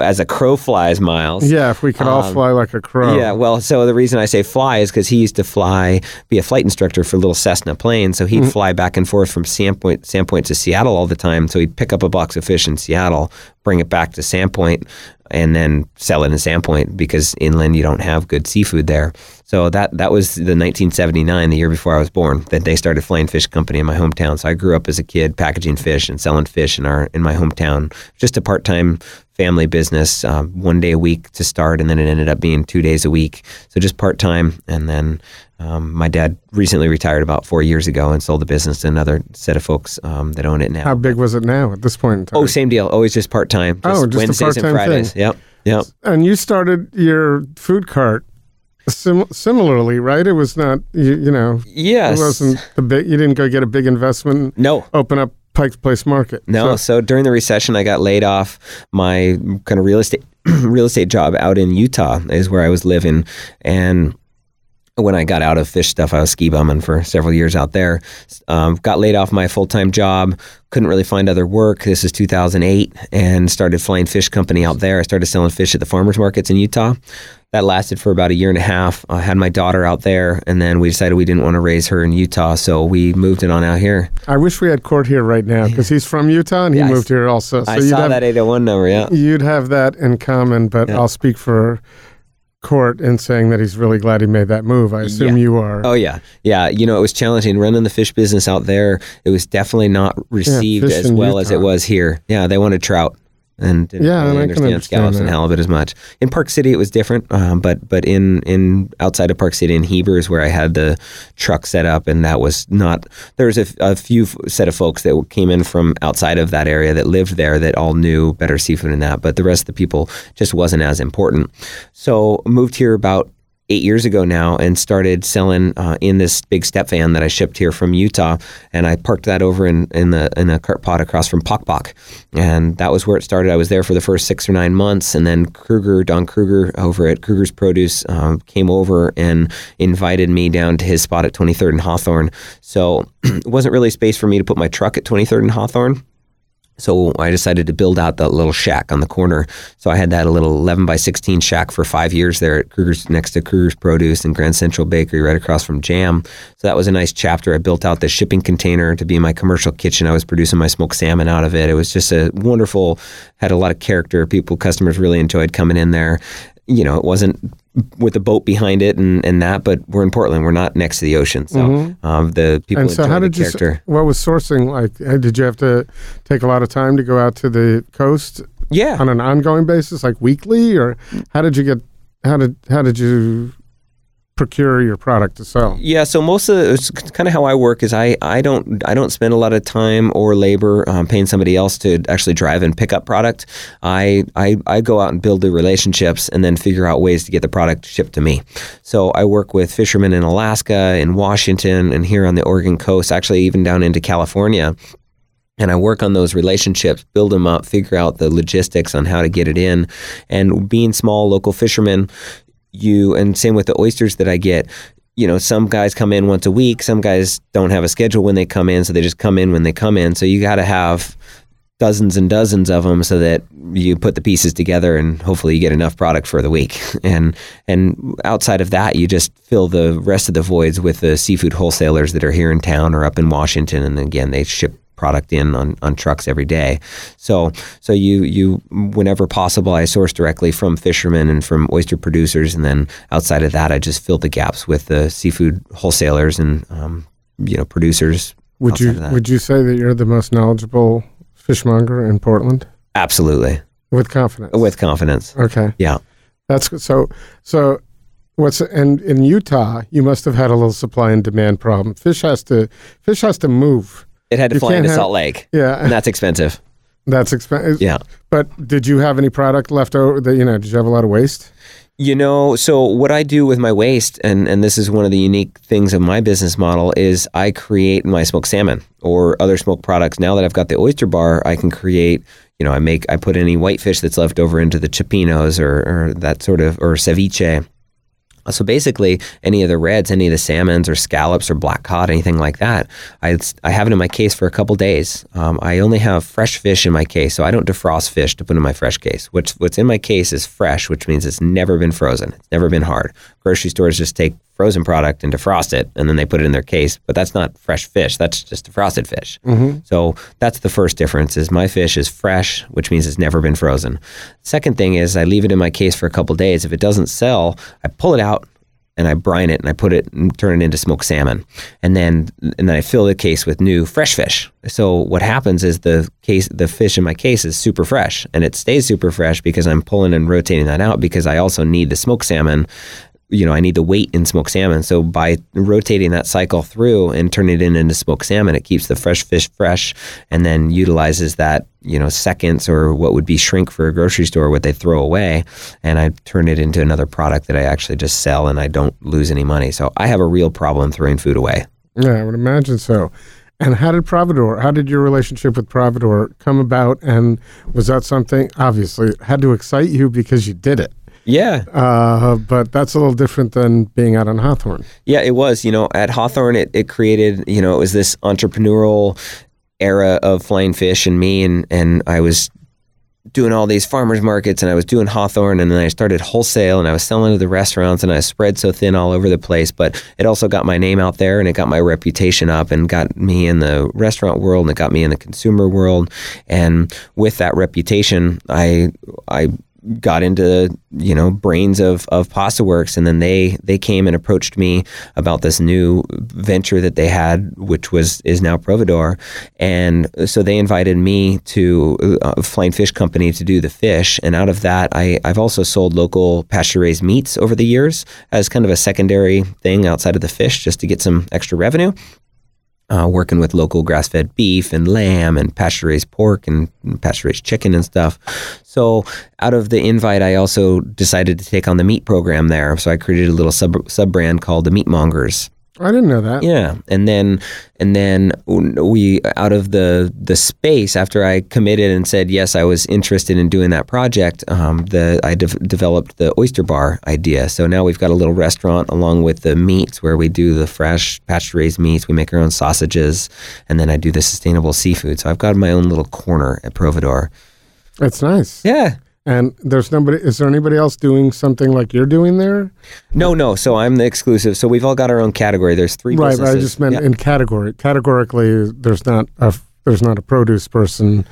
C: as a crow flies miles.
B: Yeah, if we could all
C: Um,
B: fly like a crow.
C: Yeah, well, so the reason I say fly is because he used to fly, be a flight instructor for little Cessna planes. So he'd fly back and forth from Sandpoint, Sandpoint to Seattle all the time. So he'd pick up a box of fish in Seattle, bring it back to Sandpoint, and then sell it in Sandpoint because inland you don't have good seafood there. So that that was the 1979, the year before I was born, that they started Flying Fish Company in my hometown. So I grew up as a kid packaging fish and selling fish in our in my hometown. Just a part time family business, um, one day a week to start, and then it ended up being two days a week. So just part time, and then um, my dad recently retired about four years ago and sold the business to another set of folks um, that own it now.
B: How big was it now at this point in time?
C: Oh, same deal. Always just part time.
B: Oh, just
C: Wednesdays and Fridays.
B: thing.
C: Yep. Yep.
B: and you started your food cart sim- similarly, right? It was not, you, you know,
C: Yes.
B: it wasn't the big. You didn't go get a big investment,
C: No.
B: open up Pike's Place Market.
C: No,
B: So-
C: so, during the recession, I got laid off. My kind of real estate real estate job out in Utah is where I was living, and when I got out of fish stuff, I was ski bumming for several years out there. Um, got laid off my full time job. Couldn't really find other work. This is 2008, and started flying fish company out there. I started selling fish at the farmers markets in Utah. That lasted for about a year and a half. I had my daughter out there, and then we decided we didn't want to raise her in Utah, so we moved it on out here.
B: I wish we had Cort here right now because he's from Utah and he
C: Yeah,
B: moved
C: s-
B: here also. So
C: I
B: you'd
C: saw
B: have,
C: that 801 number. Yeah.
B: You'd have that in common, but
C: Yeah.
B: I'll speak for Cort in saying that he's really glad he made that move. I assume
C: Yeah.
B: you are.
C: Oh yeah, yeah. You know, it was challenging running the fish business out there. It was definitely not received
B: fish
C: as well as it was here. Yeah, they wanted trout, and didn't
B: Yeah,
C: really
B: I
C: understand
B: understand
C: scallops and
B: that.
C: halibut as much. In Park City, it was different, um, but but in in outside of Park City in Heber is where I had the truck set up, and that was not. There was a, a few f- set of folks that came in from outside of that area that lived there that all knew better seafood than that, but the rest of the people just wasn't as important. So moved here about eight years ago now and started selling uh, in this big step van that I shipped here from Utah. And I parked that over in, in the in a cart pot across from Pok Pok. And that was where it started. I was there for the first six or nine months. And then Kruger, Don Kruger over at Kruger's Produce um, came over and invited me down to his spot at 23rd and Hawthorne. So it wasn't really space for me to put my truck at 23rd and Hawthorne. So I decided to build out that little shack on the corner. So I had that little 11 by 16 shack for five years there at Kruger's, next to Kruger's Produce and Grand Central Bakery, right across from Jam. So that was a nice chapter. I built out the shipping container to be my commercial kitchen. I was producing my smoked salmon out of it. It was just a wonderful, had a lot of character. People, customers really enjoyed coming in there. You know, it wasn't with a boat behind it and, and that, but we're in Portland. We're not next to the ocean. So um, the people
B: and so, how did you? What was sourcing like? Did you have to take a lot of time to go out to the coast
C: yeah.
B: on an ongoing basis, like weekly, or how did you get? How did how did you procure your product to sell?
C: Yeah, so most of the, it's kind of how I work is I, I don't I don't spend a lot of time or labor um, paying somebody else to actually drive and pick up product. I, I I go out and build the relationships and then figure out ways to get the product shipped to me. So I work with fishermen in Alaska, in Washington, and here on the Oregon coast, actually even down into California and I work on those relationships, build them up, figure out the logistics on how to get it in. And being small local fishermen, you and same with the oysters that I get. You know, some guys come in once a week. Some guys don't have a schedule when they come in, so they just come in when they come in. So you got to have dozens and dozens of them so that you put the pieces together and hopefully you get enough product for the week and and outside of that you just fill the rest of the voids with the seafood wholesalers that are here in town or up in Washington and again they ship product in on, on trucks every day. So so you you whenever possible I source directly from fishermen and from oyster producers and then outside of that I just fill the gaps with the seafood wholesalers and um, you know producers.
B: Would you would you say that you're the most knowledgeable fishmonger in Portland?
C: Absolutely.
B: With confidence.
C: With confidence.
B: Okay.
C: Yeah.
B: That's so so what's and in Utah you must have had a little supply and demand problem. Fish has to fish has to move
C: it had to
B: You
C: fly into
B: have-
C: Salt Lake.
B: Yeah.
C: And that's expensive.
B: That's expensive.
C: Yeah.
B: But did you have any product left over that, you know, did you have a lot of waste?
C: You know, so what I do with my waste, and, and this is one of the unique things of my business model, is I create my smoked salmon or other smoked products. Now that I've got the oyster bar, I can create, you know, I make, I put any whitefish that's left over into the cioppinos or, or that sort of, or ceviche. So basically, any of the reds, any of the salmons or scallops or black cod, anything like that, I, I have it in my case for a couple days. Um, I only have fresh fish in my case, so I don't defrost fish to put in my fresh case. What's what's in my case is fresh, which means it's never been frozen. It's never been hard. Grocery stores just take frozen product and defrost it, and then they put it in their case. But that's not fresh fish. That's just defrosted fish. Mm-hmm. So that's the first difference. Is my fish is fresh, which means it's never been frozen. Second thing is I leave it in my case for a couple days. If it doesn't sell, I pull it out and I brine it and I put it and turn it into smoked salmon. And then and then I fill the case with new fresh fish. So what happens is the case the fish in my case is super fresh and it stays super fresh because I'm pulling and rotating that out because I also need the smoked salmon you know, I need the weight in smoked salmon. So by rotating that cycle through and turning it in into smoked salmon, it keeps the fresh fish fresh and then utilizes that, you know, seconds or what would be shrink for a grocery store, what they throw away. And I turn it into another product that I actually just sell and I don't lose any money. So I have a real problem throwing food away.
B: Yeah, I would imagine so. And how did Providore, how did your relationship with Providore come about? And was that something, obviously, had to excite you because you did it?
C: Yeah.
B: Uh, but that's a little different than being out on Hawthorne.
C: Yeah, it was. You know, at Hawthorne, it, it created, you know, it was this entrepreneurial era of flying fish and me, and, and I was doing all these farmers markets and I was doing Hawthorne and then I started wholesale and I was selling to the restaurants and I spread so thin all over the place. But it also got my name out there and it got my reputation up and got me in the restaurant world and it got me in the consumer world. And with that reputation, I I got into you know brains of of Pastaworks and then they they came and approached me about this new venture that they had which was is now Providore. And so they invited me to a flying fish company to do the fish. And out of that i i've also sold local pasture raised meats over the years as kind of a secondary thing outside of the fish just to get some extra revenue uh, working with local grass-fed beef and lamb and pasture-raised pork and pasture-raised chicken and stuff. So out of the invite, I also decided to take on the meat program there. So I created a little sub sub brand called the Meatmongers.
B: I didn't know that.
C: Yeah, and then and then we out of the the space after I committed and said yes, I was interested in doing that project. Um, the I de- developed the oyster bar idea. So now we've got a little restaurant along with the meats where we do the fresh pasture raised meats. We make our own sausages, and then I do the sustainable seafood. So I've got my own little corner at Providore.
B: That's nice.
C: Yeah.
B: And there's nobody, is there anybody else doing something like you're doing there?
C: No, no. So I'm the exclusive. So we've all got our own category. There's three
B: Right.
C: businesses.
B: I just meant
C: Yeah.
B: in category. Categorically, there's not a, there's not a produce person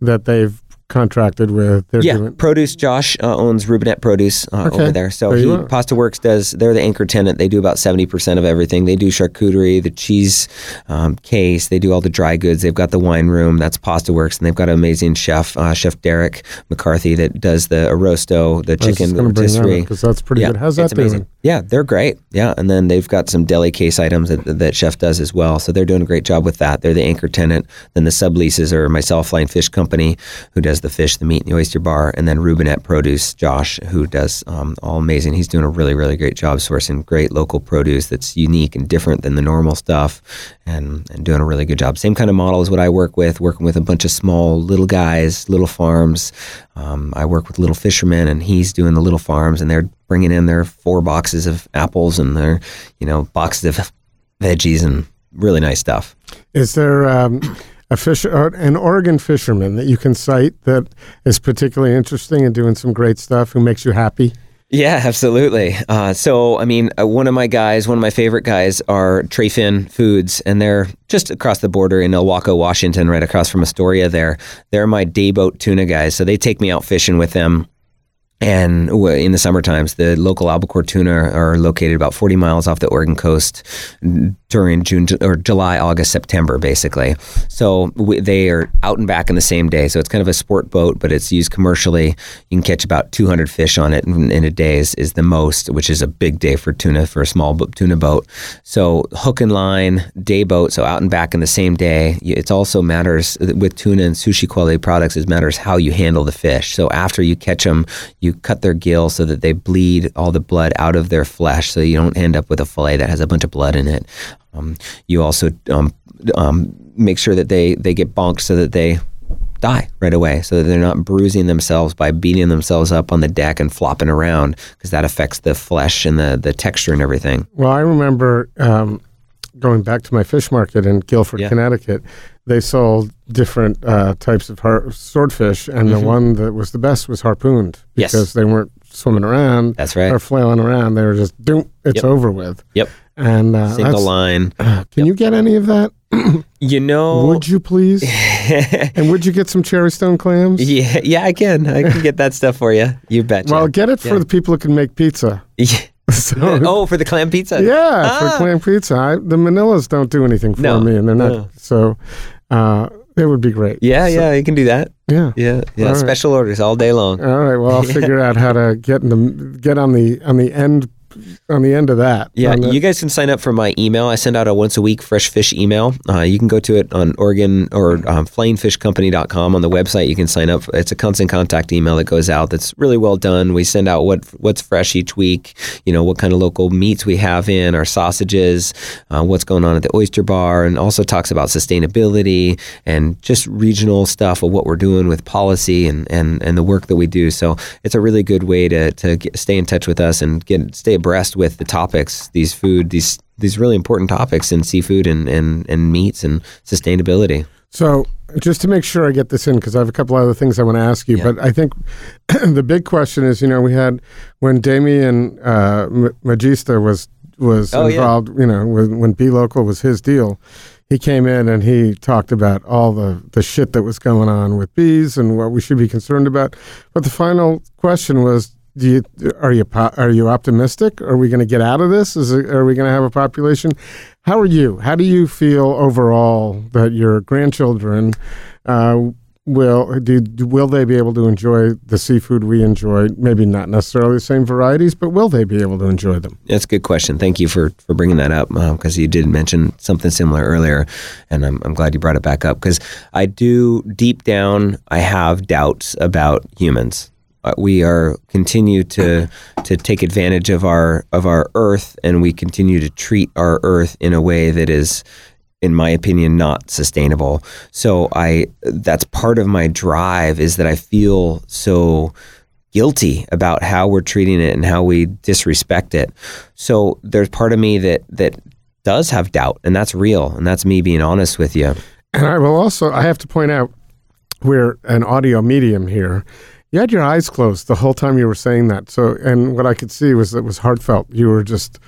B: that they've contracted with. They're
C: yeah,
B: doing.
C: produce. Josh uh, owns Rubinette Produce uh,
B: Okay.
C: over there. So
B: There
C: he. Pastaworks does. They're the anchor tenant. They do about seventy percent of everything. They do charcuterie, the cheese um, case. They do all the dry goods. They've got the wine room. That's Pastaworks, and they've got an amazing chef, uh, Chef Derek McCarthy, that does the arrosto, the chicken
B: gonna bring that
C: rotisserie.
B: because that's pretty good. How's that
C: amazing.
B: doing?
C: Yeah, they're great. Yeah, and then they've got some deli case items that, that Chef does as well. So they're doing a great job with that. They're the anchor tenant. Then the subleases are myself, Flying Fish Company, who does the fish, the meat, and the oyster bar, and then Rubinette Produce, Josh, who does um, all amazing. He's doing a really, really great job sourcing great local produce that's unique and different than the normal stuff, and, and doing a really good job. Same kind of model as what I work with, working with a bunch of small little guys, little farms. Um, I work with little fishermen, and he's doing the little farms, and they're bringing in their four boxes of apples and their, you know, boxes of veggies and really nice stuff.
B: Is there um, a fish, or an Oregon fisherman that you can cite that is particularly interesting and doing some great stuff who makes you happy?
C: Yeah, absolutely. Uh, so, I mean, uh, one of my guys, one of my favorite guys, are Treyfin Foods, and they're just across the border in Ilwaco, Washington, right across from Astoria. There, they're my day boat tuna guys. So they take me out fishing with them. And in the summer times, the local albacore tuna are located about 40 miles off the Oregon coast during June or July, August, September, basically. So they are out and back in the same day. So it's kind of a sport boat, but it's used commercially. You can catch about 200 fish on it in, a day is, is the most, which is a big day for tuna for a small tuna boat. So hook and line, day boat, so out and back in the same day. It also matters with tuna and sushi quality products. It matters how you handle the fish. So after you catch them, you cut their gill so that they bleed all the blood out of their flesh, so you don't end up with a fillet that has a bunch of blood in it. Um, you also um, um, make sure that they they get bonked so that they die right away, so that they're not bruising themselves by beating themselves up on the deck and flopping around, because that affects the flesh and the the texture and everything.
B: Well, I remember um, going back to my fish market in Guilford,
C: Yeah.
B: Connecticut. They sold different uh, types of har- swordfish, and the one that was the best was harpooned
C: Mm-hmm. Yes.
B: because they weren't swimming around
C: That's right.
B: or flailing around. They were just, doom, it's
C: Yep.
B: over with.
C: Yep.
B: And uh,
C: Single line.
B: Can you get any of that?
C: You know.
B: Would you please? and would you get some cherry stone clams?
C: yeah, yeah, I can. I can get that stuff for you. You bet.
B: Well, get it for
C: Yeah.
B: the people who can make pizza.
C: Yeah.
B: So,
C: oh, for the clam pizza.
B: yeah,
C: Ah.
B: for clam pizza. I, the Manilas don't do anything for
C: No,
B: me, and they're not.
C: no.
B: So uh, it would be great.
C: Yeah,
B: So-
C: yeah, you can do that.
B: yeah.
C: Yeah, yeah.
B: All right.
C: Special orders all day long.
B: All right. Well, I'll figure out how to get in the get on the on the end on the end of that.
C: Yeah,
B: the-
C: you guys can sign up for my email. I send out a once a week fresh fish email. Uh, you can go to it on Oregon or um, flyingfishcompany.com on the website. You can sign up. It's a constant contact email that goes out. That's really well done. We send out what what's fresh each week. You know what kind of local meats we have in our sausages, uh, what's going on at the oyster bar, and also talks about sustainability and just regional stuff of what we're doing with policy and and, and the work that we do. So it's a really good way to to get, stay in touch with us and get stay abreast with the topics, these food, these these really important topics in seafood and and, and meats and sustainability.
B: So just to make sure I get this in, because I have a couple other things I want to ask you,
C: Yeah.
B: but I think the big question is, you know, we had when Damien uh, Magista was was
C: Oh, yeah.
B: involved, you know, when, when Bee Local was his deal, he came in and he talked about all the the shit that was going on with bees and what we should be concerned about. But the final question was. Do you are you are you optimistic? Are we going to get out of this? Is it, are we going to have a population? How are you? How do you feel overall that your grandchildren uh, will do, will they be able to enjoy the seafood we enjoy? Maybe not necessarily the same varieties, but will they be able to enjoy them?
C: That's a good question. Thank you for, for bringing that up because you did mention something similar earlier, and I'm, I'm glad you brought it back up because I do deep down I have doubts about humans. Uh, we are continue to to take advantage of our of our earth, and we continue to treat our earth in a way that is in my opinion not sustainable so i that's part of my drive is that i feel so guilty about how we're treating it and how we disrespect it so there's part of me that that does have doubt and that's real and that's me being honest with you
B: And I will also I have to point out we're an audio medium here. You had your eyes closed the whole time you were saying that. So and what I could see was it was heartfelt. You were just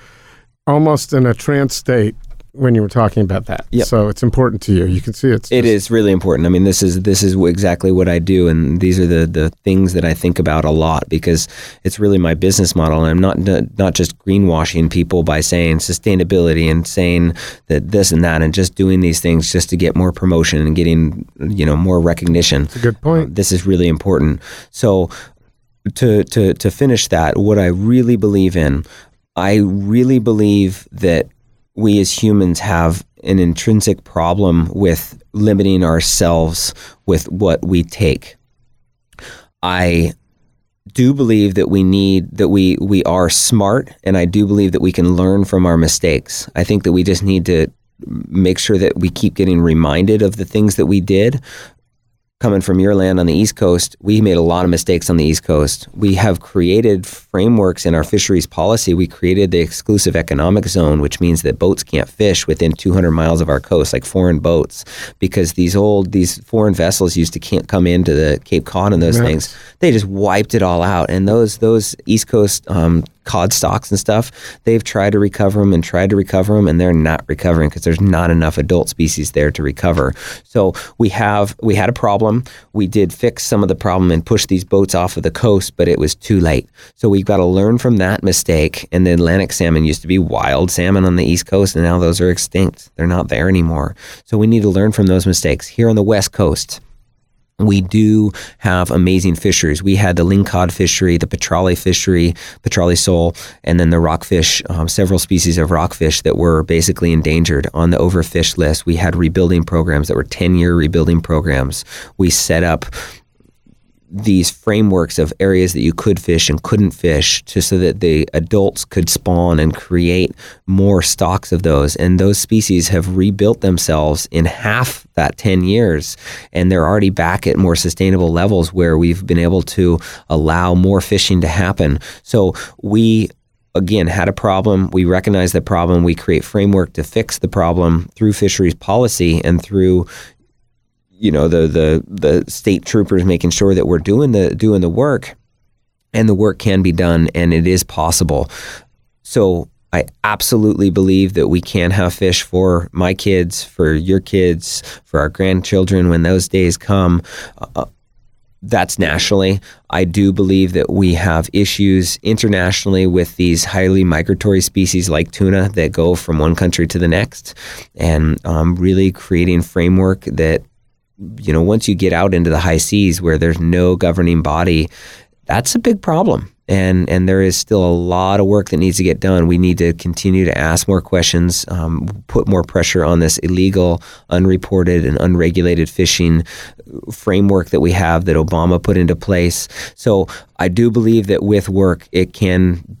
B: almost in a trance state when you were talking about that.
C: Yep.
B: So it's important to you. You can see it's
C: It
B: just-
C: is really important. I mean, this is this is exactly what I do, and these are the the things that I think about a lot because it's really my business model. And I'm not not just greenwashing people by saying sustainability and saying that this and that, and just doing these things just to get more promotion and getting you know more recognition.
B: It's a good point.
C: Uh, this is really important. So to to to finish that, what I really believe in, I really believe that we as humans have an intrinsic problem with limiting ourselves with what we take. I do believe that we need that we we are smart and I do believe that we can learn from our mistakes. I think that we just need to make sure that we keep getting reminded of the things that we did coming from your land on the East Coast, we made a lot of mistakes on the East Coast. We have created frameworks in our fisheries policy. We created the exclusive economic zone, which means that boats can't fish within 200 miles of our coast, like foreign boats, because these old, these foreign vessels used to can't come into the Cape Cod and those things. They just wiped it all out. And those those East Coast um, cod stocks and stuff, they've tried to recover them and tried to recover them, and they're not recovering because there's not enough adult species there to recover. So we have we had a problem. We did fix some of the problem and push these boats off of the coast, but it was too late. So we've got to learn from that mistake. And the Atlantic salmon used to be wild salmon on the East Coast, and now those are extinct. They're not there anymore. So we need to learn from those mistakes. Here on the West Coast, we do have amazing fisheries. We had the lingcod fishery, the petrale fishery, petrale sole, and then the rockfish, um, several species of rockfish that were basically endangered on the overfished list. We had rebuilding programs that were 10 year rebuilding programs. We set up these frameworks of areas that you could fish and couldn't fish to so that the adults could spawn and create more stocks of those. And those species have rebuilt themselves in half that 10 years and they're already back at more sustainable levels where we've been able to allow more fishing to happen. So we again had a problem. We recognize the problem. We create framework to fix the problem through fisheries policy and through you know the the the state troopers making sure that we're doing the doing the work and the work can be done and it is possible so i absolutely believe that we can have fish for my kids for your kids for our grandchildren when those days come uh, that's nationally. I do believe that we have issues internationally with these highly migratory species like tuna that go from one country to the next, and um, really creating framework that you know, once you get out into the high seas where there's no governing body, that's a big problem. And and there is still a lot of work that needs to get done. We need to continue to ask more questions, um, put more pressure on this illegal, unreported, and unregulated fishing framework that we have that Obama put into place. So I do believe that with work, it can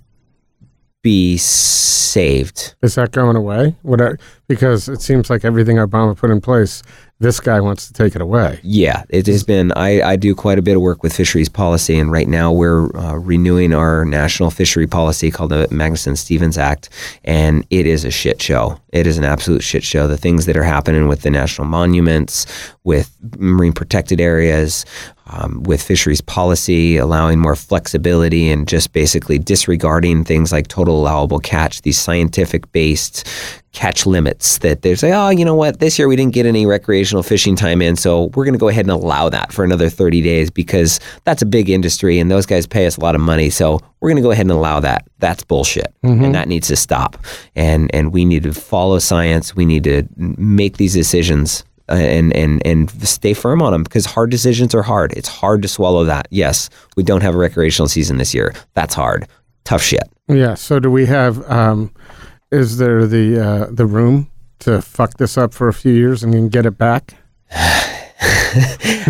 C: be saved.
B: Is that going away? What? I, because it seems like everything Obama put in place, this guy wants to take it away.
C: Yeah, it has been. I, I do quite a bit of work with fisheries policy, and right now we're uh, renewing our national fishery policy called the Magnuson Stevens Act, and it is a shit show. It is an absolute shit show. The things that are happening with the national monuments, with marine protected areas, um, with fisheries policy, allowing more flexibility and just basically disregarding things like total allowable catch, these scientific based catch limits that they say, oh, you know what, this year we didn't get any recreational fishing time in, so we're going to go ahead and allow that for another 30 days because that's a big industry and those guys pay us a lot of money. So we're going to go ahead and allow that. That's bullshit, and that needs to stop. And and we need to follow science. We need to make these decisions and and and stay firm on them because hard decisions are hard. It's hard to swallow that. Yes, we don't have a recreational season this year. That's hard. Tough shit.
B: Yeah. So do we have? Um, is there the uh, the room to fuck this up for a few years and then get it back?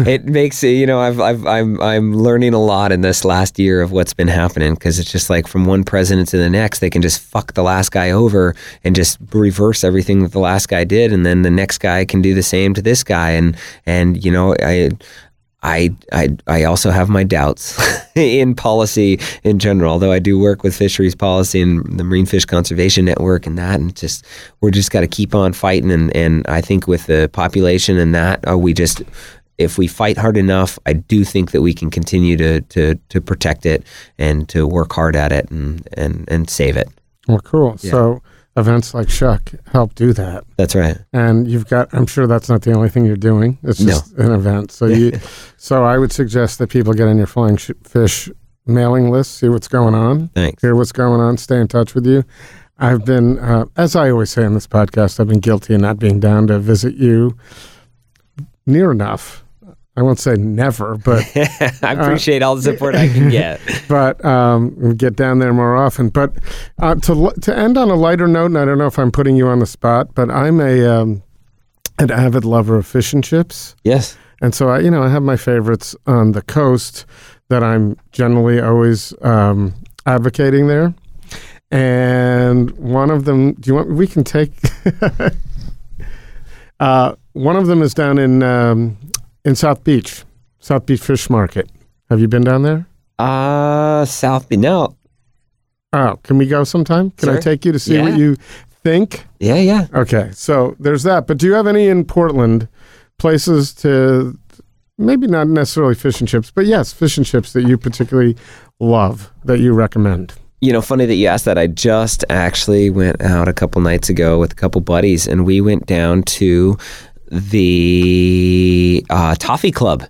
C: it makes it, you know I've, I've I'm I'm learning a lot in this last year of what's been happening because it's just like from one president to the next they can just fuck the last guy over and just reverse everything that the last guy did and then the next guy can do the same to this guy. And and you know I I I I also have my doubts in policy in general although I do work with fisheries policy and the Marine Fish Conservation Network and that and just we're just got to keep on fighting and and I think with the population and that uh, we just if we fight hard enough, I do think that we can continue to to to protect it and to work hard at it and and and save it.
B: Well, cool.
C: Yeah.
B: So events like Shuck help do that.
C: That's right.
B: And you've got, I'm sure that's not the only thing you're doing. It's
C: No.
B: just an event. So you, so I would suggest that people get on your Flying Sh- Fish mailing list, see what's going on,
C: Thanks.
B: hear what's going on, stay in touch with you. I've been, uh, as I always say on this podcast, I've been guilty of not being down to visit you near enough. I won't say never, but
C: I appreciate all the support I can get.
B: but um, get down there more often. But uh, to to end on a lighter note, and I don't know if I'm putting you on the spot, but I'm a um, an avid lover of fish and chips,
C: Yes.
B: and so I, you know, I have my favorites on the coast that I'm generally always um, advocating there. And one of them, do you want? We can take. uh, one of them is down in um, in South Beach, South Beach Fish Market. Have you been down there?
C: Uh, South Beach. No.
B: Oh, can we go sometime? Can I take you to see what you think?
C: Yeah, yeah.
B: Okay, so there's that. But do you have any in Portland places to maybe not necessarily fish and chips, but yes, fish and chips that you particularly love that you recommend?
C: You know, funny that you asked that. I just actually went out a couple nights ago with a couple buddies, and we went down to the uh, Toffee Club,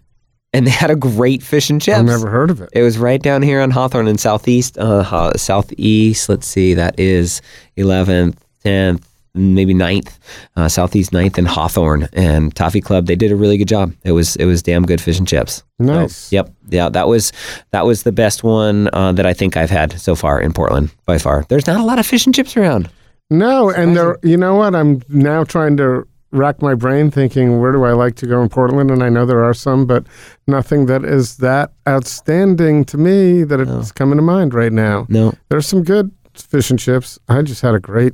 C: and they had a great fish and chips.
B: I've never heard of it.
C: It was right down here on Hawthorne in southeast, uh, southeast. Let's see, that is 11th, 10th, maybe 9th, uh, southeast 9th and Hawthorne and Toffee Club. They did a really good job. It was it was damn good fish and chips. So,
B: Nice.
C: yep. Yeah, that was that was the best one uh, that I think I've had so far in Portland by far. There's not a lot of fish and chips around.
B: No, and there, you know what? I'm now trying to rack my brain thinking where do I like to go in Portland, and I know there are some, but nothing that is that outstanding to me that it's coming to mind right now.
C: No.
B: There's some good fish and chips. I just had a great.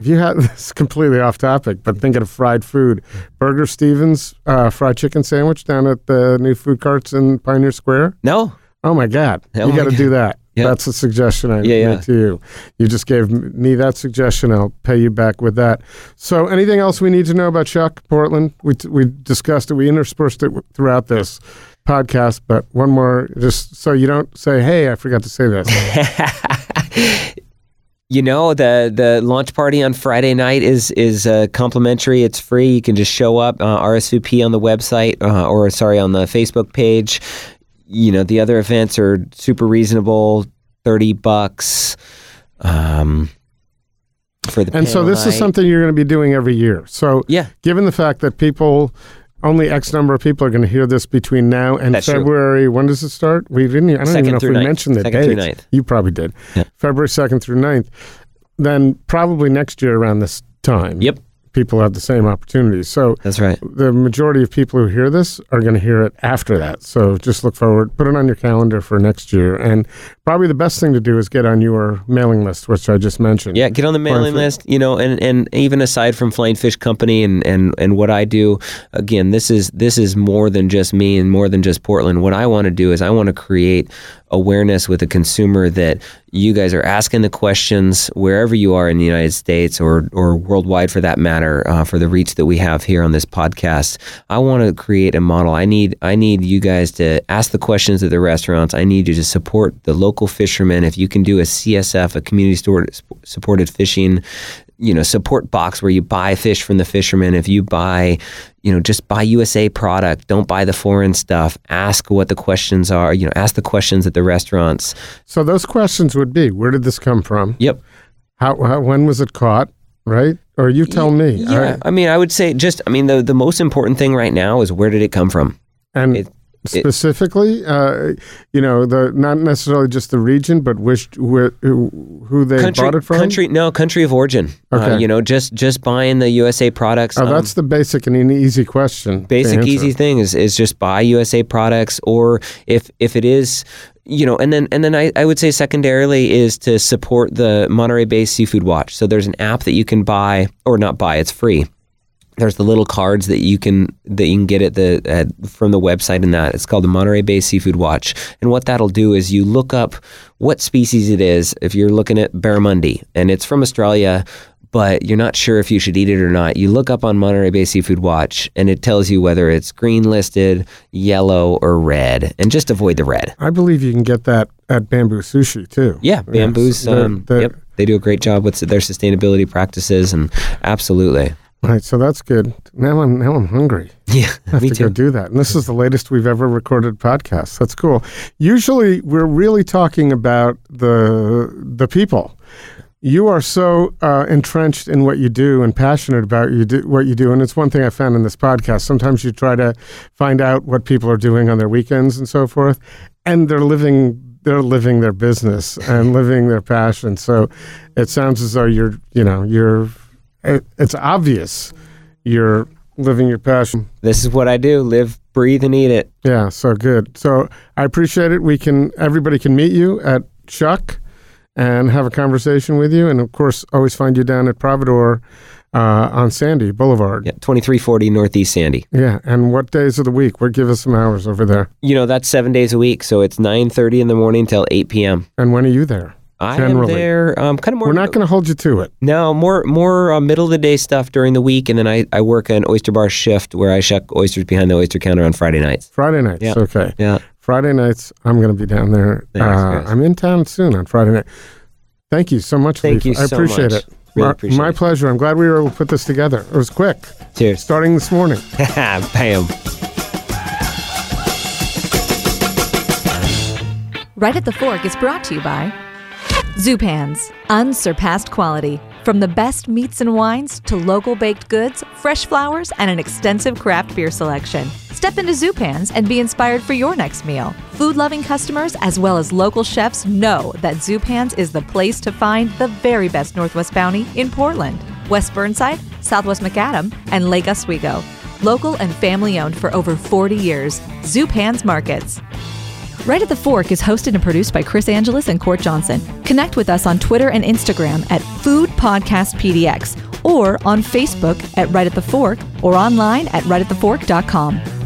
B: If you had this completely off topic, but thinking of fried food, Burger Stevens uh, fried chicken sandwich down at the new food carts in Pioneer Square.
C: No.
B: Oh my God,
C: Oh
B: you got to do that.
C: Yeah.
B: That's a suggestion I
C: Yeah,
B: made
C: yeah.
B: to you. You just gave me that suggestion. I'll pay you back with that. So, anything else we need to know about Shuck Portland? We t- we discussed it. We interspersed it w- throughout this podcast. But one more, just so you don't say, "Hey, I forgot to say this."
C: You know the the launch party on Friday night is is uh, complimentary. It's free. You can just show up, uh, RSVP on the website uh, or sorry on the Facebook page. You know the other events are super reasonable, thirty bucks. Um, for the
B: and so this is something you're going to be doing every year. So,
C: Yeah,
B: given the fact that people. Only X number of people are going to hear this between now and
C: That's true.
B: February. When does it start? We didn't. I don't
C: Second
B: even know if we mentioned the
C: Second through
B: You probably did.
C: Yeah.
B: February 2nd through 9th. Then probably next year around this time.
C: Yep.
B: People have the same opportunities. So
C: that's right.
B: the majority of people who hear this are going to hear it after that. So just look forward, put it on your calendar for next year. And probably the best thing to do is get on your mailing list, which I just mentioned.
C: Yeah, get on the mailing list. You know, and, and even aside from Flying Fish Company and, and, and what I do, again, this is this is more than just me and more than just Portland. What I want to do is I want to create awareness with the consumer that you guys are asking the questions wherever you are in the United States or or worldwide for that matter uh, for the reach that we have here on this podcast. I want to create a model. I need I need you guys to ask the questions at the restaurants. I need you to support the local fishermen. If you can do a CSF, a community store, supported fishing, you know, support box where you buy fish from the fishermen. If you buy, you know, just buy USA product. Don't buy the foreign stuff. Ask what the questions are. You know, ask the questions at the restaurants.
B: So those questions would be where did this come from?
C: Yep.
B: How, how when was it caught? Right? Or you tell me.
C: Yeah.
B: I-
C: I mean, I would say just. I mean, the the most important thing right now is where did it come from?
B: and
C: It-
B: specifically, uh, you know, the not necessarily just the region, but which who, who they
C: country,
B: bought it from.
C: country, no, country of origin. Uh,
B: Okay.
C: you know, just just buying the USA products.
B: Oh,
C: um,
B: that's the basic and easy question.
C: basic easy thing is, is just buy USA products or if if it is you know and then and then I, I would say secondarily is to support the Monterey Bay Seafood Watch. So there's an app that you can buy or not buy, it's free. There's the little cards that you can that you can get at the at, from the website and that it's called the Monterey Bay Seafood Watch. And what that'll do is you look up what species it is. If you're looking at barramundi and it's from Australia, but you're not sure if you should eat it or not, you look up on Monterey Bay Seafood Watch and it tells you whether it's green listed, yellow, or red, and just avoid the red.
B: I believe you can get that at Bamboo Sushi too.
C: Yeah, Bamboo's,
B: the-
C: um, yep. they do a great job with their sustainability practices, and absolutely.
B: Right, so that's good. Now I'm now I'm hungry.
C: Yeah,
B: I have
C: me
B: to
C: too.
B: go do that. And this is the latest we've ever recorded podcast. That's cool. Usually we're really talking about the the people. You are so uh, entrenched in what you do and passionate about you do, what you do, and it's one thing I found in this podcast. Sometimes you try to find out what people are doing on their weekends and so forth, and they're living they're living their business and living their passion. So it sounds as though you're you know you're it's obvious you're living your passion.
C: This is what I do: live, breathe, and eat it.
B: Yeah, so good. So I appreciate it. We can everybody can meet you at Shuck and have a conversation with you, and of course, always find you down at Providore uh, on Sandy Boulevard.
C: Yeah, twenty three forty Northeast Sandy.
B: Yeah, and what days of the week? What give us some hours over there?
C: You know that's seven days a week, so it's nine thirty in the morning till eight p.m.
B: And when are you there?
C: I
B: Generally.
C: am there, um, kind of more.
B: We're not going to hold you to it.
C: No, more more uh, middle of the day stuff during the week, and then I, I work an oyster bar shift where I shuck oysters behind the oyster counter on Friday nights.
B: Friday nights.
C: Yeah.
B: Okay.
C: Yeah,
B: Friday nights. I'm going to be down there.
C: Thanks,
B: uh. I'm in town soon on Friday night. Thank you so much.
C: Thank
B: Lyf.
C: you
B: I appreciate
C: much.
B: it.
C: Really
B: my,
C: appreciate
B: my
C: it.
B: pleasure. I'm glad we were able to put this together. It was quick,
C: cheers.
B: starting this morning.
C: Bam.
D: Right at the Fork is brought to you by Zupan's, unsurpassed quality. From the best meats and wines to local baked goods, fresh flowers, and an extensive craft beer selection. Step into Zupan's and be inspired for your next meal. Food loving customers as well as local chefs know that Zupan's is the place to find the very best Northwest Bounty in Portland, West Burnside, Southwest Macadam, and Lake Oswego. Local and family owned for over 40 years. Zupan's Markets. Right at the Fork is hosted and produced by Chris Angeles and Cort Johnson. Connect with us on Twitter and Instagram at Food Podcast PDX or on Facebook at Right at the Fork or online at rightatthefork.com.